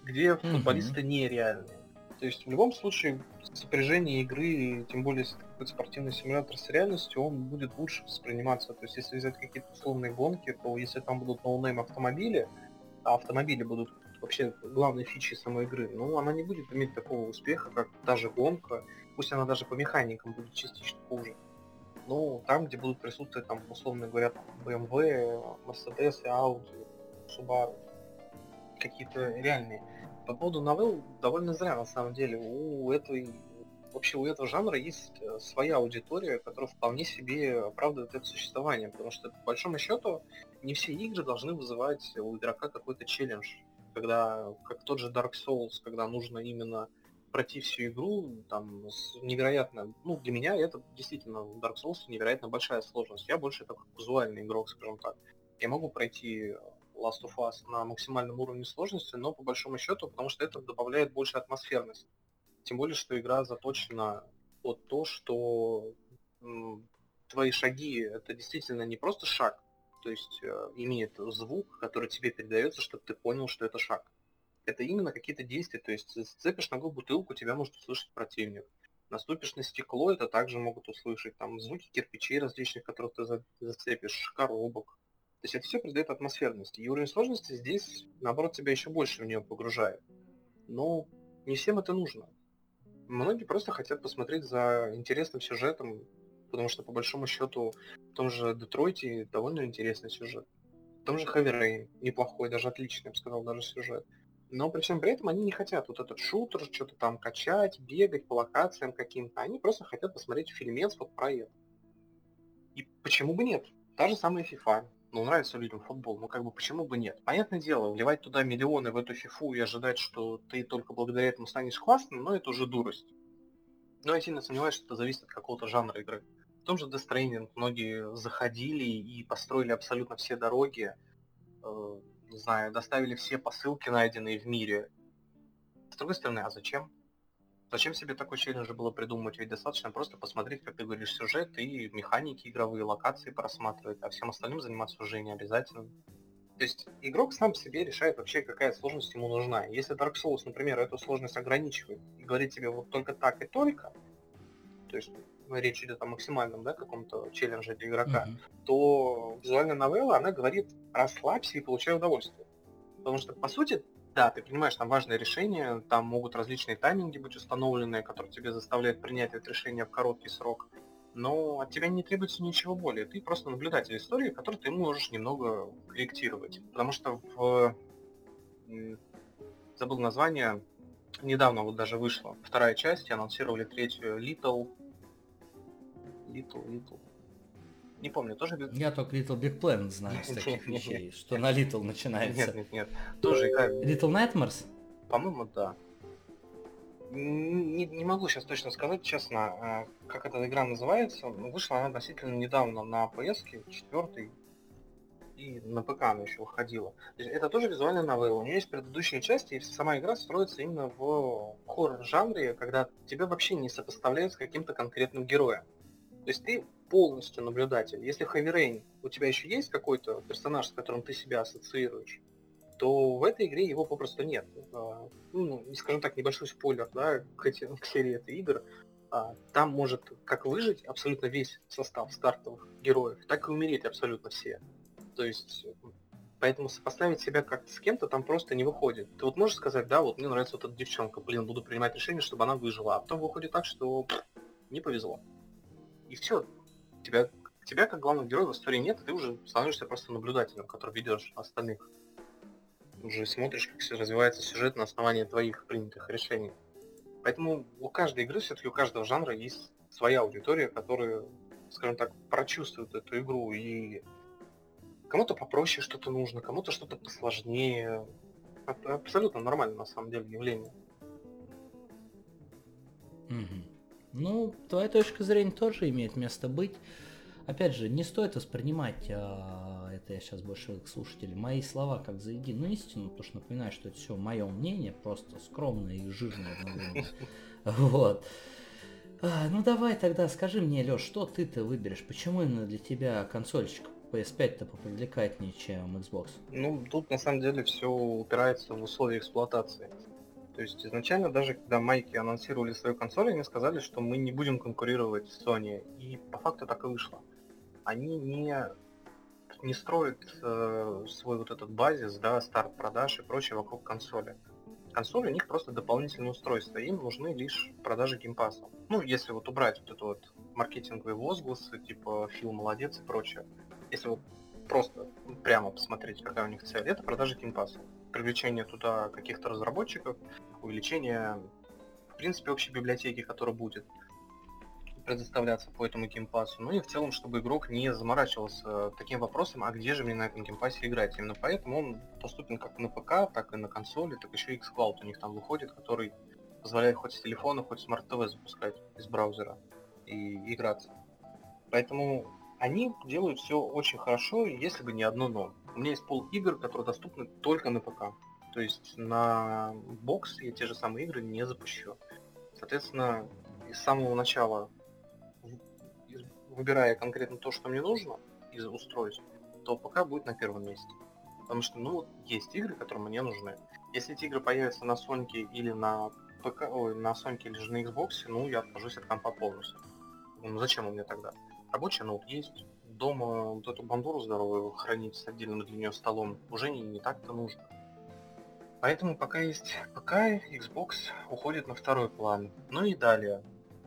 где футболисты mm-hmm. нереальные. То есть в любом случае сопряжение игры, тем более если какой-то спортивный симулятор с реальностью, он будет лучше восприниматься. То есть если взять какие-то условные гонки, то если там будут no-name автомобили, а автомобили будут вообще главной фичей самой игры, ну она не будет иметь такого успеха, как та же гонка, пусть она даже по механикам будет частично хуже. Но там, где будут присутствовать, там, условно говоря, BMW, Mercedes, Audi, Subaru, какие-то реальные по поводу новелл довольно зря, на самом деле. У этой вообще у этого жанра есть э, своя аудитория, которая вполне себе оправдывает это существование, потому что, по большому счету, не все игры должны вызывать у игрока какой-то челлендж, когда, как тот же Dark Souls, когда нужно именно пройти всю игру, там, невероятно, ну, для меня это действительно Dark Souls невероятно большая сложность. Я больше такой казуальный игрок, скажем так. Я могу пройти Last of Us на максимальном уровне сложности, но по большому счету, потому что это добавляет больше атмосферности. Тем более, что игра заточена под то, что твои шаги это действительно не просто шаг, то есть э, имеет звук, который тебе передается, чтобы ты понял, что это шаг. Это именно какие-то действия, то есть сцепишь ногу бутылку, тебя может услышать противник. Наступишь на стекло, это также могут услышать. Там звуки кирпичей различных, которых ты зацепишь, коробок, то есть это все придает атмосферности. И уровень сложности здесь, наоборот, тебя еще больше в нее погружает. Но не всем это нужно. Многие просто хотят посмотреть за интересным сюжетом, потому что, по большому счету, в том же Детройте довольно интересный сюжет. В том же Rain неплохой, даже отличный, я бы сказал, даже сюжет. Но при всем при этом они не хотят вот этот шутер, что-то там качать, бегать по локациям каким-то. Они просто хотят посмотреть фильмец вот про это. И почему бы нет? Та же самая FIFA ну, нравится людям футбол, ну, как бы, почему бы нет? Понятное дело, вливать туда миллионы в эту фифу и ожидать, что ты только благодаря этому станешь классным, но это уже дурость. Но я сильно сомневаюсь, что это зависит от какого-то жанра игры. В том же Death Stranding многие заходили и построили абсолютно все дороги, э, не знаю, доставили все посылки, найденные в мире. С другой стороны, а зачем? Зачем себе такой челлендж было придумывать? Ведь достаточно просто посмотреть, как ты говоришь, сюжет и механики игровые, локации просматривать, а всем остальным заниматься уже не обязательно. То есть игрок сам себе решает вообще, какая сложность ему нужна. Если Dark Souls, например, эту сложность ограничивает и говорит тебе вот только так и только, то есть речь идет о максимальном да, каком-то челлендже для игрока, mm-hmm. то визуальная новелла, она говорит расслабься и получай удовольствие. Потому что, по сути, да, ты понимаешь, там важное решение, там могут различные тайминги быть установлены, которые тебе заставляют принять это решение в короткий срок. Но от тебя не требуется ничего более. Ты просто наблюдатель истории, который ты можешь немного корректировать. Потому что в... Забыл название. Недавно вот даже вышла вторая часть, анонсировали третью Little... Little, Little. Не помню, тоже... Я только Little Big Planet знаю с таких вещей, что на Little начинается. Нет, нет, нет. Тоже игра... Little Nightmares? По-моему, да. Не, не могу сейчас точно сказать, честно, а, как эта игра называется. Вышла она относительно недавно на PS, четвертый, и на ПК она еще выходила. Это тоже визуальная новелла. У нее есть предыдущие части, и сама игра строится именно в хоррор-жанре, когда тебя вообще не сопоставляют с каким-то конкретным героем. То есть ты полностью наблюдатель. Если Rain у тебя еще есть какой-то персонаж, с которым ты себя ассоциируешь, то в этой игре его попросту нет. А, ну, скажем так, небольшой спойлер, да, к, эти, к серии этой игр. А, там может как выжить абсолютно весь состав стартовых героев, так и умереть абсолютно все. То есть, поэтому сопоставить себя как-то с кем-то там просто не выходит. Ты вот можешь сказать, да, вот мне нравится вот эта девчонка, блин, буду принимать решение, чтобы она выжила. А потом выходит так, что не повезло. И все. Тебя, тебя как главного героя в истории нет, ты уже становишься просто наблюдателем, который ведешь остальных. Уже смотришь, как развивается сюжет на основании твоих принятых решений. Поэтому у каждой игры, все-таки у каждого жанра есть своя аудитория, которая, скажем так, прочувствует эту игру и Кому-то попроще что-то нужно, кому-то что-то посложнее. Это абсолютно нормально на самом деле явление. Угу. Ну, твоя точка зрения тоже имеет место быть. Опять же, не стоит воспринимать, а, это я сейчас больше к слушателям, мои слова как за единую истину, потому что напоминаю, что это все мое мнение, просто скромное и жирное Вот. А, ну давай тогда скажи мне, Леш, что ты-то выберешь? Почему именно для тебя консольчик PS5-то попривлекательнее, чем Xbox? Ну, тут на самом деле все упирается в условия эксплуатации. То есть изначально даже когда майки анонсировали свою консоль, они сказали, что мы не будем конкурировать с Sony. И по факту так и вышло. Они не, не строят э, свой вот этот базис, да, старт продаж и прочее вокруг консоли. Консоль у них просто дополнительное устройство, им нужны лишь продажи Game Pass а. Ну, если вот убрать вот это вот маркетинговые возгласы, типа Фил молодец и прочее если вот просто прямо посмотреть, какая у них цель, это продажа Game Pass а. Привлечение туда каких-то разработчиков, увеличение, в принципе, общей библиотеки, которая будет предоставляться по этому Game Pass у. Ну и в целом, чтобы игрок не заморачивался таким вопросом, а где же мне на этом Game Pass е играть. Именно поэтому он доступен как на ПК, так и на консоли, так еще и xCloud у них там выходит, который позволяет хоть с телефона, хоть с Smart TV запускать из браузера и играться. Поэтому они делают все очень хорошо, если бы не одно но. У меня есть пол игр, которые доступны только на ПК. То есть на бокс я те же самые игры не запущу. Соответственно, с самого начала, выбирая конкретно то, что мне нужно из устройств, то ПК будет на первом месте. Потому что, ну, есть игры, которые мне нужны. Если эти игры появятся на Sony или на ПК, ой, на Sony или же на Xbox, ну, я откажусь от компа полностью. Ну, зачем он мне тогда? Рабочий ноут есть, дома вот эту бандуру здоровую хранить с отдельным для нее столом уже не, не так-то нужно. Поэтому пока есть ПК, Xbox уходит на второй план. Ну и далее.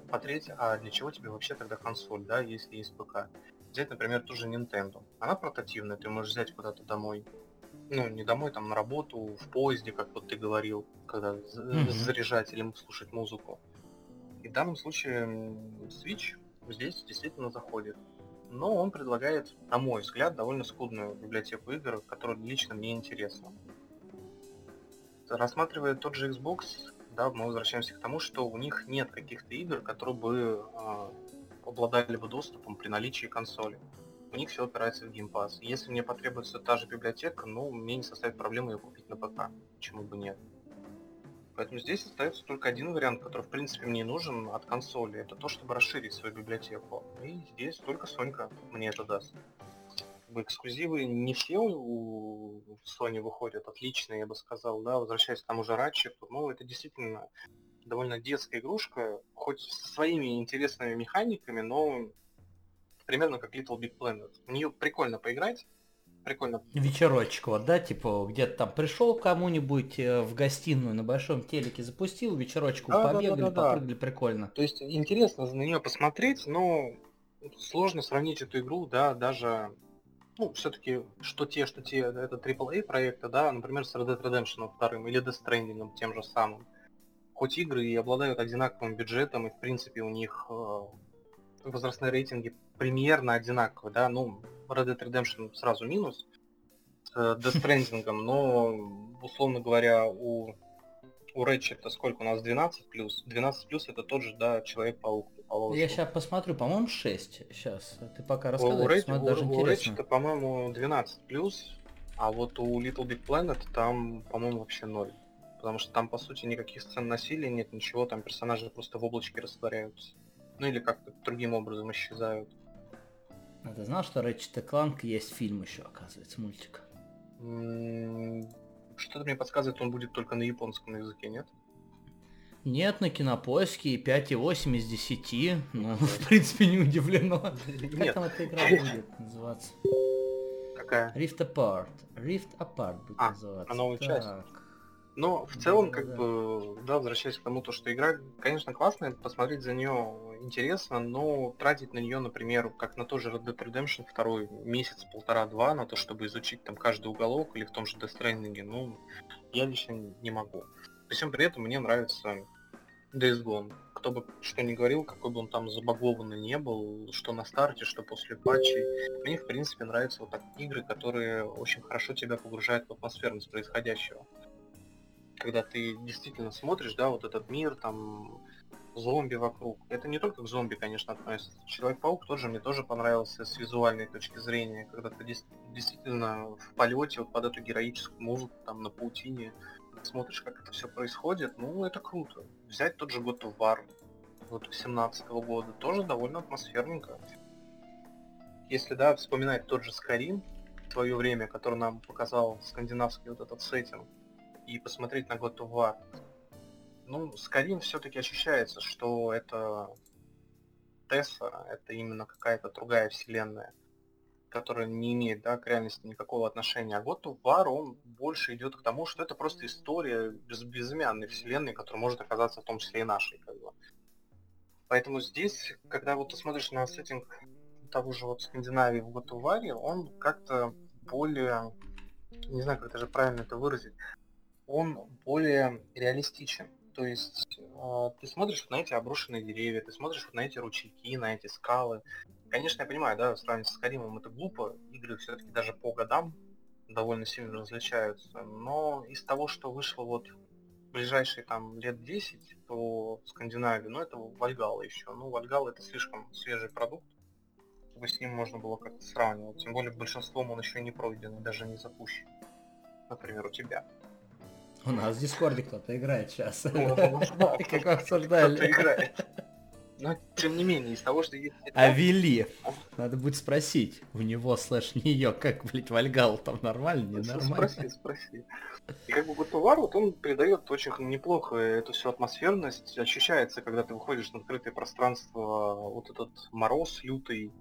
Смотреть, а для чего тебе вообще тогда консоль, да, если есть ПК. Взять, например, ту же Nintendo. Она портативная, ты можешь взять куда-то домой. Ну, не домой, там на работу, в поезде, как вот ты говорил, когда mm-hmm. заряжать или слушать музыку. И в данном случае Switch здесь действительно заходит. Но он предлагает, на мой взгляд, довольно скудную библиотеку игр, которая лично мне интересна. Рассматривая тот же Xbox, да, мы возвращаемся к тому, что у них нет каких-то игр, которые бы э, обладали бы доступом при наличии консоли. У них все опирается в Game Pass. Если мне потребуется та же библиотека, ну, мне не составит проблемы ее купить на ПК. Почему бы нет? Поэтому здесь остается только один вариант, который в принципе мне нужен от консоли. Это то, чтобы расширить свою библиотеку. И здесь только Сонька мне это даст. Эксклюзивы не все у Sony выходят отличные, я бы сказал, да, возвращаясь к тому же Ratchet, ну, это действительно довольно детская игрушка, хоть со своими интересными механиками, но примерно как Little Big Planet. В нее прикольно поиграть, прикольно. Вечерочек вот, да, типа где-то там пришел кому-нибудь э, в гостиную на большом телеке, запустил, вечерочку да, побегали, да, да, да, попрыгали, прикольно. То есть интересно на нее посмотреть, но сложно сравнить эту игру, да, даже ну, все-таки, что те, что те, это AAA проекты, да, например, с Red Dead Redemption 2 или Death Stranding тем же самым. Хоть игры и обладают одинаковым бюджетом, и в принципе у них э, возрастные рейтинги примерно одинаковые, да, ну, Red Dead Redemption сразу минус с э, Death Stranding, но, условно говоря, у, у Ratchet сколько у нас, 12 плюс? 12 плюс это тот же, да, Человек-паук. Я сейчас посмотрю, по-моему, 6. Сейчас, ты пока рассказывай, у, Рэч, даже у. У по-моему, 12 плюс, а вот у Little Big Planet там, по-моему, вообще 0. Потому что там, по сути, никаких сцен насилия нет, ничего, там персонажи просто в облачке растворяются. Ну или как-то другим образом исчезают. А ты знал, что Ratchet Clank есть фильм еще, оказывается, мультик? Что-то мне подсказывает, он будет только на японском языке, нет? Нет, на кинопоиске 5,8 из 10. Ну, в принципе, не удивлено. Как там эта игра будет называться? Какая? Rift Apart. Rift Apart будет а, называться. А новая часть? Но в целом, да, как да. бы, да, возвращаясь к тому, то, что игра, конечно, классная, посмотреть за нее интересно, но тратить на нее, например, как на тот же Red Dead Redemption второй месяц, полтора-два на то, чтобы изучить там каждый уголок или в том же Death Stranding, ну, я лично не могу. При всем при этом мне нравится Days Gone. Кто бы что ни говорил, какой бы он там забагованный не был, что на старте, что после патчей. Мне, в принципе, нравятся вот так игры, которые очень хорошо тебя погружают в атмосферность происходящего когда ты действительно смотришь, да, вот этот мир, там, зомби вокруг. Это не только к зомби, конечно, относится. Человек-паук тоже мне тоже понравился с визуальной точки зрения, когда ты действительно в полете вот под эту героическую музыку, там, на паутине, смотришь, как это все происходит, ну, это круто. Взять тот же God of War, вот 17 -го года, тоже довольно атмосферненько. Если, да, вспоминать тот же Скарим, свое время, который нам показал скандинавский вот этот сеттинг, и посмотреть на God of War, ну, Skyrim все-таки ощущается, что это Тесса, это именно какая-то другая вселенная, которая не имеет, да, к реальности никакого отношения. А God of War, он больше идет к тому, что это просто история без, безымянной вселенной, которая может оказаться в том числе и нашей, как бы. Поэтому здесь, когда вот ты смотришь на сеттинг того же вот Скандинавии в War, он как-то более, не знаю, как даже правильно это выразить, он более реалистичен. То есть э, ты смотришь на эти обрушенные деревья, ты смотришь на эти ручейки, на эти скалы. Конечно, я понимаю, да, сравнивать с Каримом это глупо. Игры все-таки даже по годам довольно сильно различаются. Но из того, что вышло вот ближайшие там лет 10 по Скандинавии, ну это Вальгала еще. Ну, Вальгала это слишком свежий продукт, чтобы с ним можно было как-то сравнивать. Тем более большинством он еще не пройден, даже не запущен. Например, у тебя. У нас в Дискорде кто-то играет сейчас. Как обсуждали. Но, тем не менее, из того, что есть... А вели. Надо будет спросить у него слэш нее, как, блядь, Вальгал там нормально, не нормально. Спроси, спроси. И как бы Гутувар, вот он передает очень неплохо эту всю атмосферность. Ощущается, когда ты выходишь на открытое пространство, вот этот мороз лютый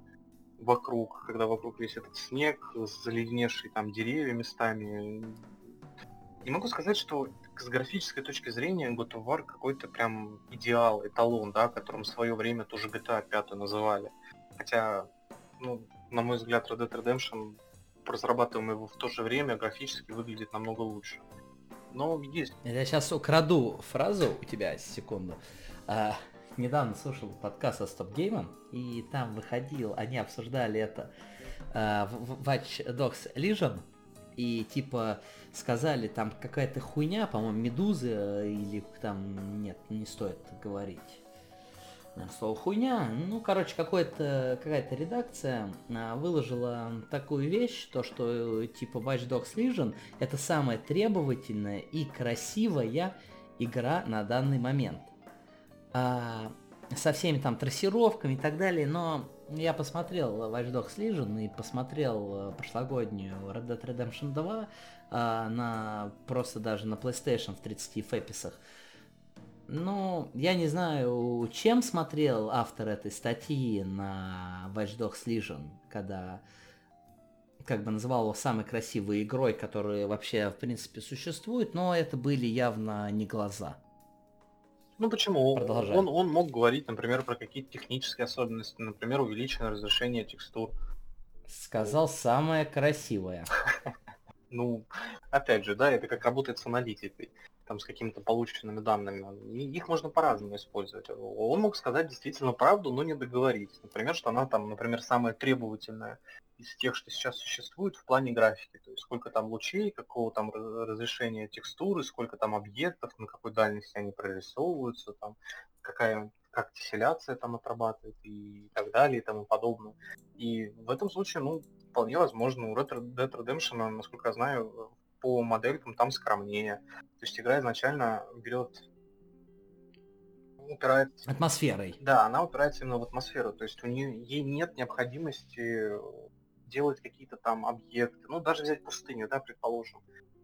вокруг, когда вокруг весь этот снег, заледеневший там деревья местами, не могу сказать, что с графической точки зрения God of War какой-то прям идеал, эталон, да, которым в свое время тоже GTA 5 называли. Хотя, ну, на мой взгляд, Red Dead Redemption, разрабатываемый его в то же время, графически выглядит намного лучше. Но есть. Я сейчас украду фразу у тебя, секунду. А, недавно слушал подкаст со Stop Game, и там выходил, они обсуждали это а, в Watch Dogs Legion, и типа сказали там какая-то хуйня, по-моему, медузы э, или там, нет, не стоит говорить слово хуйня. Ну, короче, какая-то редакция а, выложила такую вещь, то, что типа Watch Dogs Legion это самая требовательная и красивая игра на данный момент. А, со всеми там трассировками и так далее, но я посмотрел Watch Dogs Legion и посмотрел э, прошлогоднюю Red Dead Redemption 2 а, на просто даже на PlayStation в 30 фэписах. Ну, я не знаю, чем смотрел автор этой статьи на Watch Dogs Legion, когда как бы называл его самой красивой игрой, которая вообще в принципе существует, но это были явно не глаза. Ну почему? Продолжай. Он, он мог говорить, например, про какие-то технические особенности, например, увеличенное разрешение текстур. Сказал самое красивое. Ну, опять же, да, это как работает с аналитикой, там, с какими-то полученными данными. И их можно по-разному использовать. Он мог сказать действительно правду, но не договорить. Например, что она там, например, самая требовательная из тех, что сейчас существует в плане графики. То есть сколько там лучей, какого там разрешения текстуры, сколько там объектов, на какой дальности они прорисовываются, там, какая как тесселяция там отрабатывает и так далее и тому подобное. И в этом случае, ну, вполне возможно, у Red Dead Redemption, насколько я знаю, по моделькам там скромнее. То есть игра изначально берет упирается... Атмосферой. Да, она упирается именно в атмосферу. То есть у нее ей нет необходимости делать какие-то там объекты. Ну, даже взять пустыню, да, предположим.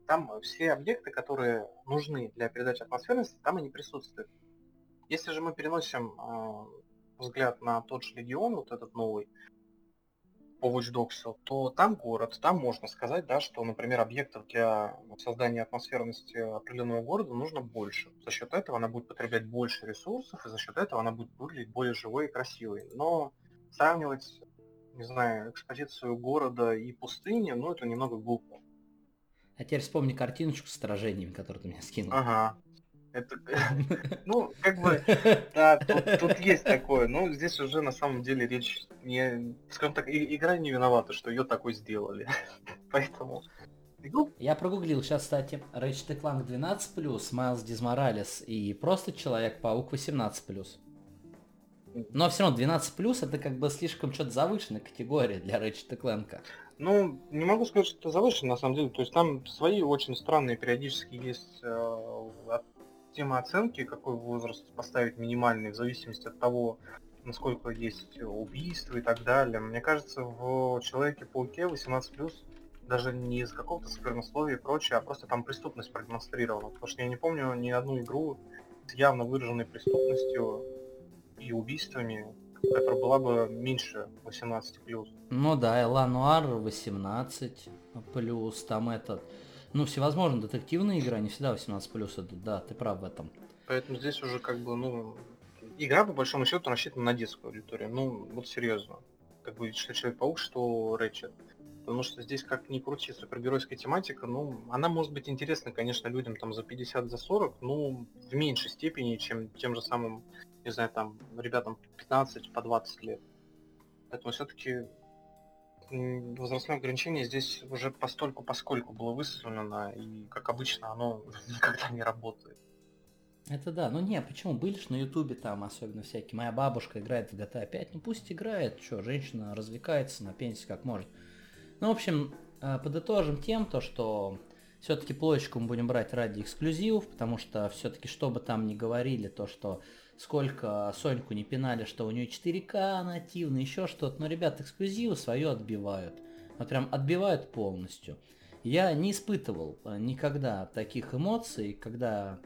Там все объекты, которые нужны для передачи атмосферности, там они присутствуют. Если же мы переносим э, взгляд на тот же Легион, вот этот новый, по Watch Dogs, то там город, там можно сказать, да, что, например, объектов для создания атмосферности определенного города нужно больше. За счет этого она будет потреблять больше ресурсов, и за счет этого она будет выглядеть более живой и красивой. Но сравнивать, не знаю, экспозицию города и пустыни, ну, это немного глупо. А теперь вспомни картиночку с сражениями, которую ты мне скинул. Ага, это, ну, как бы, да, тут, тут есть такое. Но здесь уже на самом деле речь не, скажем так, игра не виновата, что ее такой сделали. Поэтому. Я прогуглил сейчас, кстати, Ratchet Clank 12+, Майлз Дизморалес и просто Человек-паук 18+. Но все равно 12+, это как бы слишком что-то завышенная категория для Ratchet Clank. Ну, не могу сказать, что это завышено, на самом деле. То есть там свои очень странные периодически есть э, система оценки, какой возраст поставить минимальный, в зависимости от того, насколько есть убийства и так далее. Мне кажется, в Человеке-пауке 18+, даже не из какого-то сквернословия и прочее, а просто там преступность продемонстрирована. Потому что я не помню ни одну игру с явно выраженной преступностью и убийствами, которая была бы меньше 18 Ну да, Элануар 18 плюс, там этот ну, всевозможные детективные игры, они всегда 18 плюс да, ты прав в этом. Поэтому здесь уже как бы, ну, игра по большому счету рассчитана на детскую аудиторию. Ну, вот серьезно. Как бы что Человек-паук, что Рэчет. Потому что здесь как ни крути, супергеройская тематика, ну, она может быть интересна, конечно, людям там за 50, за 40, но в меньшей степени, чем тем же самым, не знаю, там, ребятам 15, по 20 лет. Поэтому все-таки возрастное ограничение здесь уже постольку поскольку было высунулено, и, как обычно, оно никогда не работает. Это да, ну не, почему, были же на ютубе там особенно всякие, моя бабушка играет в GTA 5, ну пусть играет, что, женщина развлекается на пенсии как может. Ну, в общем, э, подытожим тем, то, что все-таки площадку мы будем брать ради эксклюзивов, потому что все-таки, что бы там ни говорили, то, что сколько Соньку не пинали, что у нее 4К нативно, еще что-то. Но, ребят, эксклюзивы свое отбивают. Вот прям отбивают полностью. Я не испытывал э, никогда таких эмоций, когда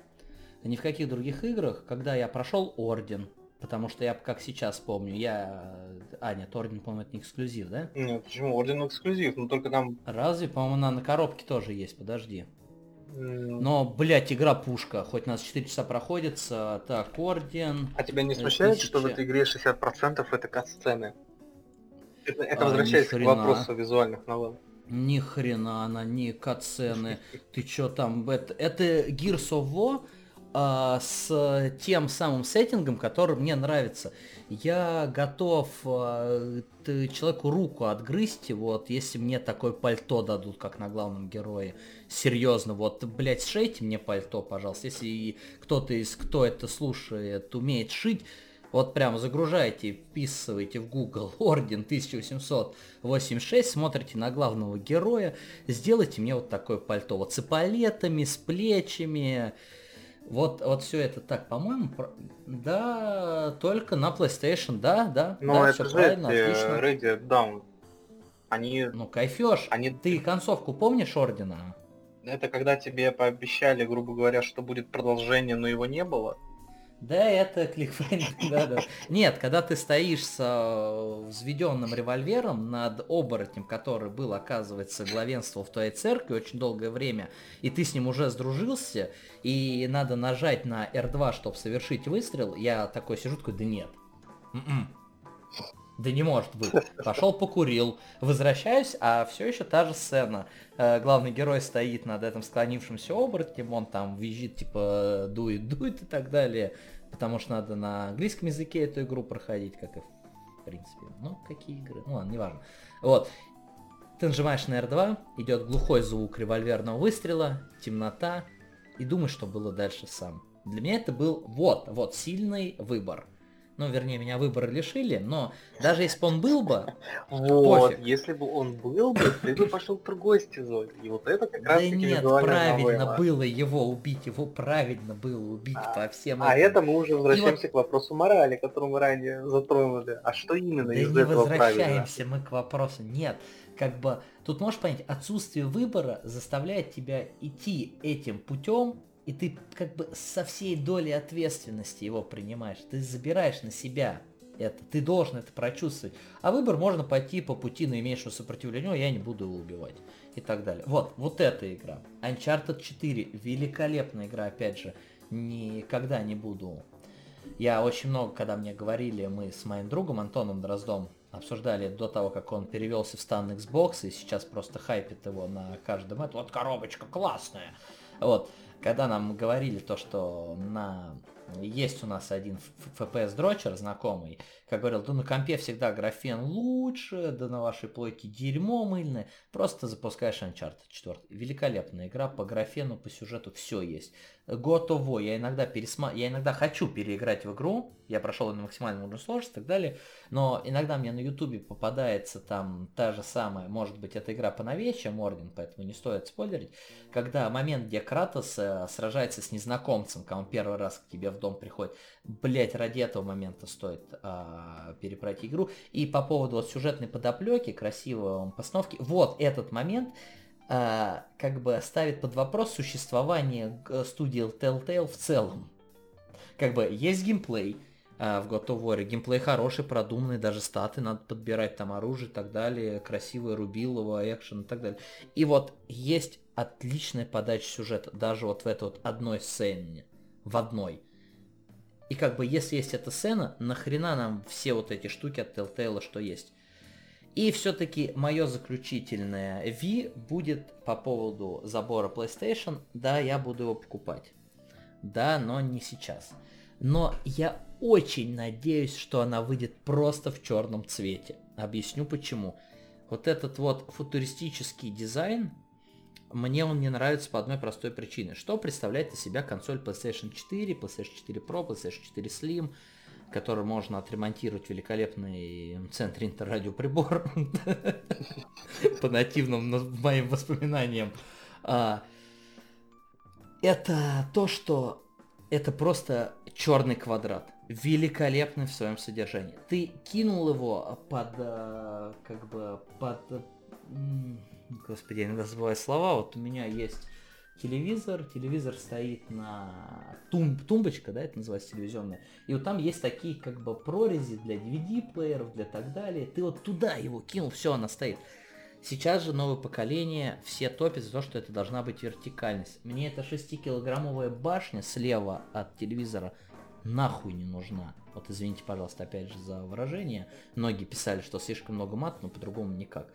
ни в каких других играх, когда я прошел Орден, потому что я, как сейчас помню, я... А, нет, Орден, по-моему, это не эксклюзив, да? Нет, почему? Орден эксклюзив, но только там... Разве? По-моему, на, на коробке тоже есть, подожди. Но, блядь, игра пушка. Хоть у нас 4 часа проходится. Так, орден. А тебя не смущает, 1000... что в этой игре 60% это кат-сцены? Это, это а, возвращается к вопросу визуальных новелл. Ни хрена она, не катсцены. Ты чё там? Это, это Gears of War а, с тем самым сеттингом, который мне нравится. Я готов а, человеку руку отгрызть, вот, если мне такое пальто дадут, как на главном герое. Серьезно, вот, блядь, сшейте мне пальто, пожалуйста. Если кто-то из, кто это слушает, умеет шить, вот прям загружайте, вписывайте в Google Орден 1886, смотрите на главного героя, сделайте мне вот такое пальто, вот с эполетами, с плечами, вот, вот все это так, по-моему, про... да, только на PlayStation, да, да, Но да, это все правильно, отлично. Ready Down. Они... Ну, кайфешь. Они... Ты концовку помнишь Ордена? Это когда тебе пообещали, грубо говоря, что будет продолжение, но его не было? Да, это кликфейнинг, да, да. Нет, когда ты стоишь с э, взведенным револьвером над оборотнем, который был, оказывается, главенством в твоей церкви очень долгое время, и ты с ним уже сдружился, и надо нажать на R2, чтобы совершить выстрел, я такой сижу, такой, да нет. М-м. Да не может быть. Пошел покурил, возвращаюсь, а все еще та же сцена. Э, главный герой стоит над этим склонившимся оборотнем, он там визжит, типа, дует, дует и так далее. Потому что надо на английском языке эту игру проходить, как и в принципе. Ну, какие игры? Ну ладно, неважно. Вот. Ты нажимаешь на R2, идет глухой звук револьверного выстрела, темнота, и думаешь, что было дальше сам. Для меня это был вот, вот сильный выбор ну, вернее, меня выбора лишили, но даже если бы он был бы, Вот, пофиг. если бы он был бы, ты бы пошел в другой стезой. И вот это как раз Да нет, правильно было его убить, его правильно было убить а, по всем А это мы уже возвращаемся к вопросу морали, который мы ранее затронули. А что именно да из не этого возвращаемся правильно? мы к вопросу. Нет, как бы тут можешь понять, отсутствие выбора заставляет тебя идти этим путем, и ты как бы со всей долей ответственности его принимаешь. Ты забираешь на себя это, ты должен это прочувствовать. А выбор можно пойти по пути наименьшего сопротивления, я не буду его убивать и так далее. Вот, вот эта игра. Uncharted 4, великолепная игра, опять же, никогда не буду. Я очень много, когда мне говорили, мы с моим другом Антоном Дроздом обсуждали до того, как он перевелся в стан Xbox, и сейчас просто хайпит его на каждом. Это вот коробочка классная. Вот когда нам говорили то, что на есть у нас один FPS дрочер знакомый, как говорил, да на компе всегда графен лучше, да на вашей плойке дерьмо мыльное, просто запускаешь Uncharted 4. Великолепная игра по графену, по сюжету, все есть. Готово, я иногда пересма... я иногда хочу переиграть в игру, я прошел на максимальном уровне сложности и так далее, но иногда мне на ютубе попадается там та же самая, может быть, эта игра поновее, Мордин, поэтому не стоит спойлерить, когда момент, где Кратос э, сражается с незнакомцем, когда он первый раз к тебе в дом приходит, блять, ради этого момента стоит а, перепройти игру. И по поводу вот, сюжетной подоплеки, красивой постановки, вот этот момент как бы ставит под вопрос существование студии Telltale в целом. Как бы есть геймплей, а, в God of War. Геймплей хороший, продуманный, даже статы надо подбирать, там оружие и так далее, красивое рубилово, экшен и так далее. И вот есть отличная подача сюжета, даже вот в этой вот одной сцене, в одной. И как бы если есть эта сцена, нахрена нам все вот эти штуки от Telltale, что есть? И все-таки мое заключительное V будет по поводу забора PlayStation. Да, я буду его покупать. Да, но не сейчас. Но я очень надеюсь, что она выйдет просто в черном цвете. Объясню почему. Вот этот вот футуристический дизайн, мне он не нравится по одной простой причине. Что представляет из себя консоль PlayStation 4, PlayStation 4 Pro, PlayStation 4 Slim, который можно отремонтировать великолепный центр интеррадиоприбор по нативным моим воспоминаниям. А, это то, что это просто черный квадрат. Великолепный в своем содержании. Ты кинул его под, э, как бы, под Господи, я иногда забываю слова. Вот у меня есть телевизор, телевизор стоит на тум, тумбочка, да, это называется телевизионная, и вот там есть такие как бы прорези для DVD-плееров, для так далее, ты вот туда его кинул, все, она стоит. Сейчас же новое поколение, все топят за то, что это должна быть вертикальность. Мне эта 6-килограммовая башня слева от телевизора нахуй не нужна. Вот извините, пожалуйста, опять же за выражение. Многие писали, что слишком много мат, но по-другому никак.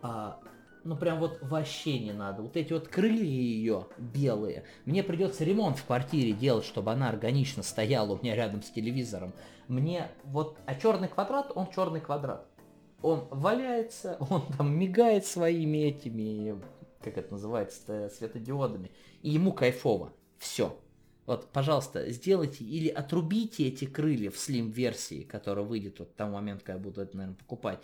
А, ну прям вот вообще не надо. Вот эти вот крылья ее белые, мне придется ремонт в квартире делать, чтобы она органично стояла у меня рядом с телевизором. Мне вот, а черный квадрат, он черный квадрат. Он валяется, он там мигает своими этими, как это называется, светодиодами, и ему кайфово. Все. Вот, пожалуйста, сделайте или отрубите эти крылья в слим-версии, которая выйдет вот в тому момент, когда я буду это, наверное, покупать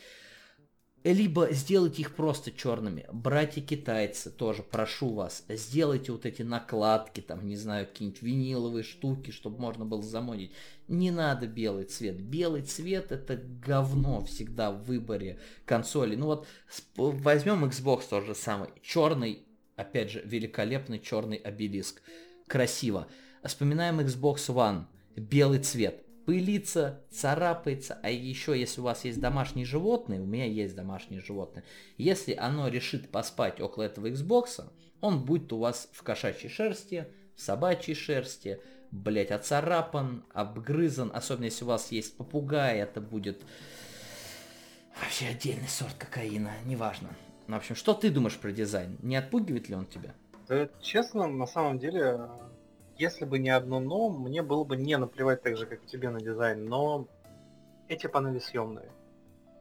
либо сделать их просто черными. Братья-китайцы, тоже прошу вас, сделайте вот эти накладки, там, не знаю, какие-нибудь виниловые штуки, чтобы можно было замодить. Не надо белый цвет. Белый цвет это говно всегда в выборе консоли. Ну вот, возьмем Xbox тоже самый. Черный, опять же, великолепный черный обелиск. Красиво. Вспоминаем Xbox One. Белый цвет пылится, царапается, а еще если у вас есть домашние животные, у меня есть домашние животные, если оно решит поспать около этого Xbox, он будет у вас в кошачьей шерсти, в собачьей шерсти, блять, оцарапан, обгрызан, особенно если у вас есть попугай, это будет Вообще отдельный сорт кокаина, неважно. Ну, в общем, что ты думаешь про дизайн? Не отпугивает ли он тебя? Да, честно, на самом деле, если бы не одно но, мне было бы не наплевать так же, как и тебе на дизайн, но эти панели съемные.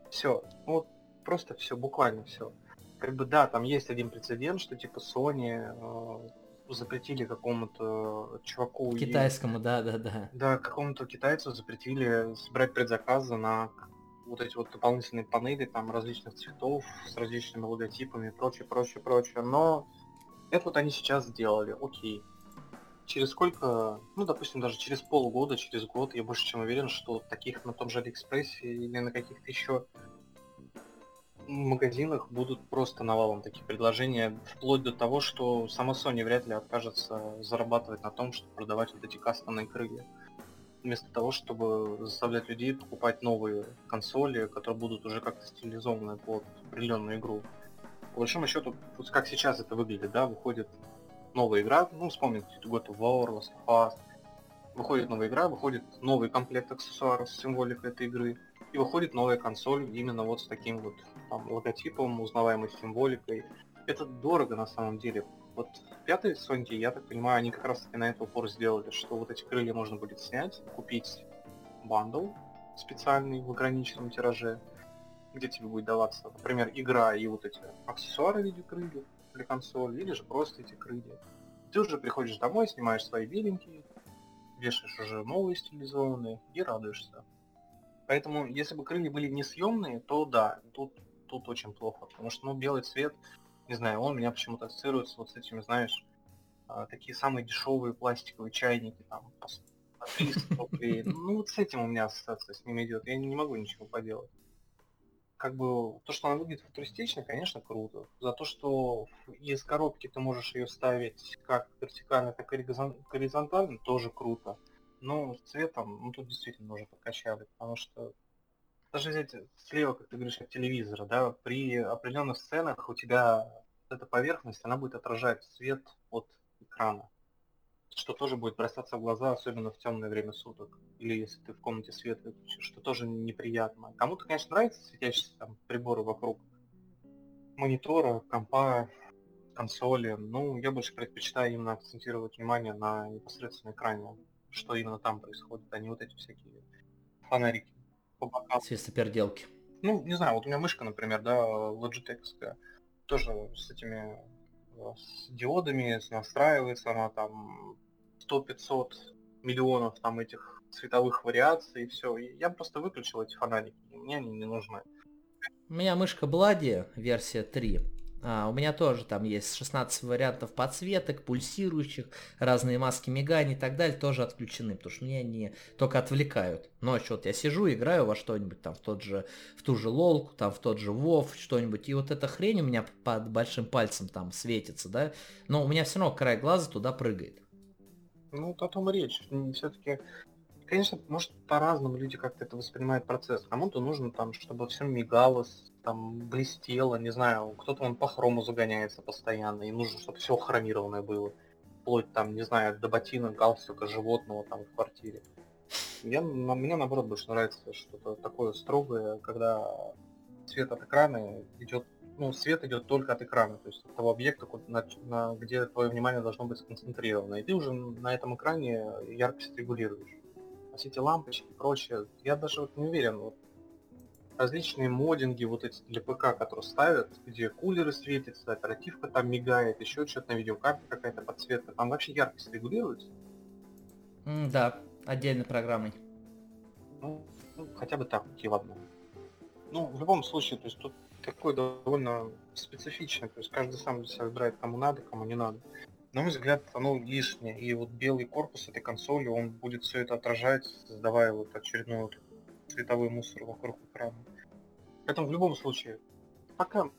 Все. Вот просто все, буквально все. Как бы да, там есть один прецедент, что типа Sony э, запретили какому-то чуваку... Китайскому, и... да, да, да. Да, какому-то китайцу запретили собирать предзаказы на вот эти вот дополнительные панели там различных цветов с различными логотипами и прочее, прочее, прочее. Но это вот они сейчас сделали, окей. Через сколько, ну, допустим, даже через полгода, через год, я больше чем уверен, что таких на том же Алиэкспрессе или на каких-то еще магазинах будут просто навалом такие предложения, вплоть до того, что сама Sony вряд ли откажется зарабатывать на том, чтобы продавать вот эти кастомные крылья вместо того, чтобы заставлять людей покупать новые консоли, которые будут уже как-то стилизованы под определенную игру. По большому счету, вот как сейчас это выглядит, да, выходит новая игра, ну, вспомните God of War, Last of Us, выходит новая игра, выходит новый комплект аксессуаров с символикой этой игры, и выходит новая консоль именно вот с таким вот там, логотипом, узнаваемой символикой. Это дорого на самом деле, вот пятый Sony, я так понимаю, они как раз таки на это упор сделали, что вот эти крылья можно будет снять, купить бандл специальный в ограниченном тираже, где тебе будет даваться, например, игра и вот эти аксессуары в виде крыльев для консоли, или же просто эти крылья. Ты уже приходишь домой, снимаешь свои беленькие, вешаешь уже новые стилизованные и радуешься. Поэтому, если бы крылья были несъемные, то да, тут, тут очень плохо, потому что ну, белый цвет не знаю, он меня почему-то ассоциируется вот с этими, знаешь, а, такие самые дешевые пластиковые чайники, там, по 300 рублей. Ну, вот с этим у меня ассоциация с ними идет. Я не могу ничего поделать. Как бы, то, что она выглядит футуристично, конечно, круто. За то, что из коробки ты можешь ее ставить как вертикально, так и горизонтально, тоже круто. Но с цветом, ну, тут действительно уже подкачали, потому что даже взять слева, как ты говоришь, от телевизора, да, при определенных сценах у тебя эта поверхность, она будет отражать свет от экрана, что тоже будет бросаться в глаза, особенно в темное время суток, или если ты в комнате свет выключишь, что тоже неприятно. Кому-то, конечно, нравятся светящиеся там приборы вокруг монитора, компа, консоли, ну, я больше предпочитаю именно акцентировать внимание на непосредственном экране, что именно там происходит, а не вот эти всякие фонарики по бокам. Свистоперделки. Ну, не знаю, вот у меня мышка, например, да, Logitech, тоже с этими с диодами настраивается, она там 100-500 миллионов там этих цветовых вариаций и все. Я просто выключил эти фонарики, мне они не нужны. У меня мышка Блади, версия 3. А, у меня тоже там есть 16 вариантов подсветок, пульсирующих, разные маски миганий и так далее, тоже отключены, потому что мне они только отвлекают. Ночью вот я сижу, играю во что-нибудь там, в тот же, в ту же лолку, там, в тот же вов, что-нибудь, и вот эта хрень у меня под большим пальцем там светится, да, но у меня все равно край глаза туда прыгает. Ну, вот о том речь. Все-таки конечно, может, по-разному люди как-то это воспринимают процесс. Кому-то нужно там, чтобы все мигало, там блестело, не знаю, кто-то он по хрому загоняется постоянно, и нужно, чтобы все хромированное было. Вплоть там, не знаю, до ботинок, галстука, животного там в квартире. Я, на, мне наоборот больше нравится что-то такое строгое, когда свет от экрана идет, ну, свет идет только от экрана, то есть от того объекта, на, на, где твое внимание должно быть сконцентрировано. И ты уже на этом экране яркость регулируешь все эти лампочки и прочее. Я даже вот не уверен, вот различные модинги вот эти для ПК, которые ставят, где кулеры светятся, оперативка там мигает, еще что-то на видеокарте какая-то подсветка, там вообще яркость регулируется? Mm, да, отдельной программой. Ну, ну, хотя бы так, окей, ладно. Ну, в любом случае, то есть тут такой довольно специфичный, то есть каждый сам для себя выбирает, кому надо, кому не надо на мой взгляд, оно лишнее. И вот белый корпус этой консоли, он будет все это отражать, создавая вот очередной вот цветовой мусор вокруг экрана. Поэтому в любом случае, пока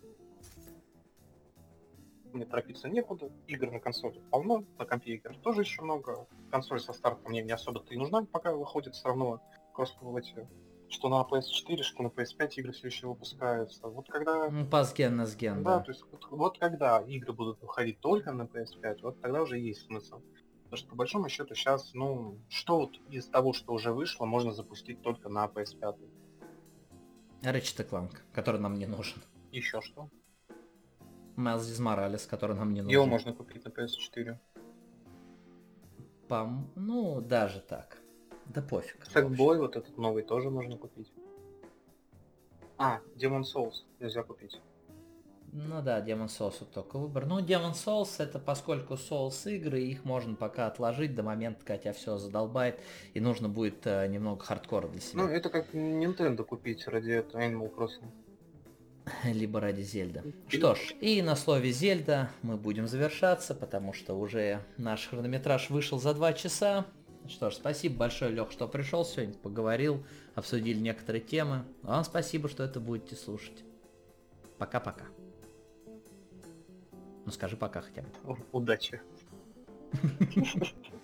мне торопиться некуда, игр на консоли полно, на компе игр тоже еще много. Консоль со старта мне не особо-то и нужна, пока выходит все равно кросс эти что на PS4, что на PS5 игры все еще выпускаются. Вот когда... Ну, пасген на сген, да. Да, то есть вот, вот когда игры будут выходить только на PS5, вот тогда уже есть смысл. Потому что по большому счету сейчас, ну, что вот из того, что уже вышло, можно запустить только на PS5. Ratchet Clank, который нам не нужен. Еще что? Miles Morales, который нам не нужен. Его можно купить на PS4. Пом... Ну, даже так. Да пофиг. Сэкбой вот этот новый тоже можно купить. А, Demon Souls нельзя купить. Ну да, Demon Souls вот только выбор. Ну, Demon Souls это поскольку Souls игры, их можно пока отложить до момента, когда тебя все задолбает, и нужно будет э, немного хардкора для себя. Ну, это как Nintendo купить ради этого Animal Crossing. Либо ради Зельда. Что ж, и на слове Зельда мы будем завершаться, потому что уже наш хронометраж вышел за два часа. Что ж, спасибо большое, Лех, что пришел сегодня, поговорил, обсудили некоторые темы. Вам спасибо, что это будете слушать. Пока-пока. Ну скажи пока хотя бы. Удачи.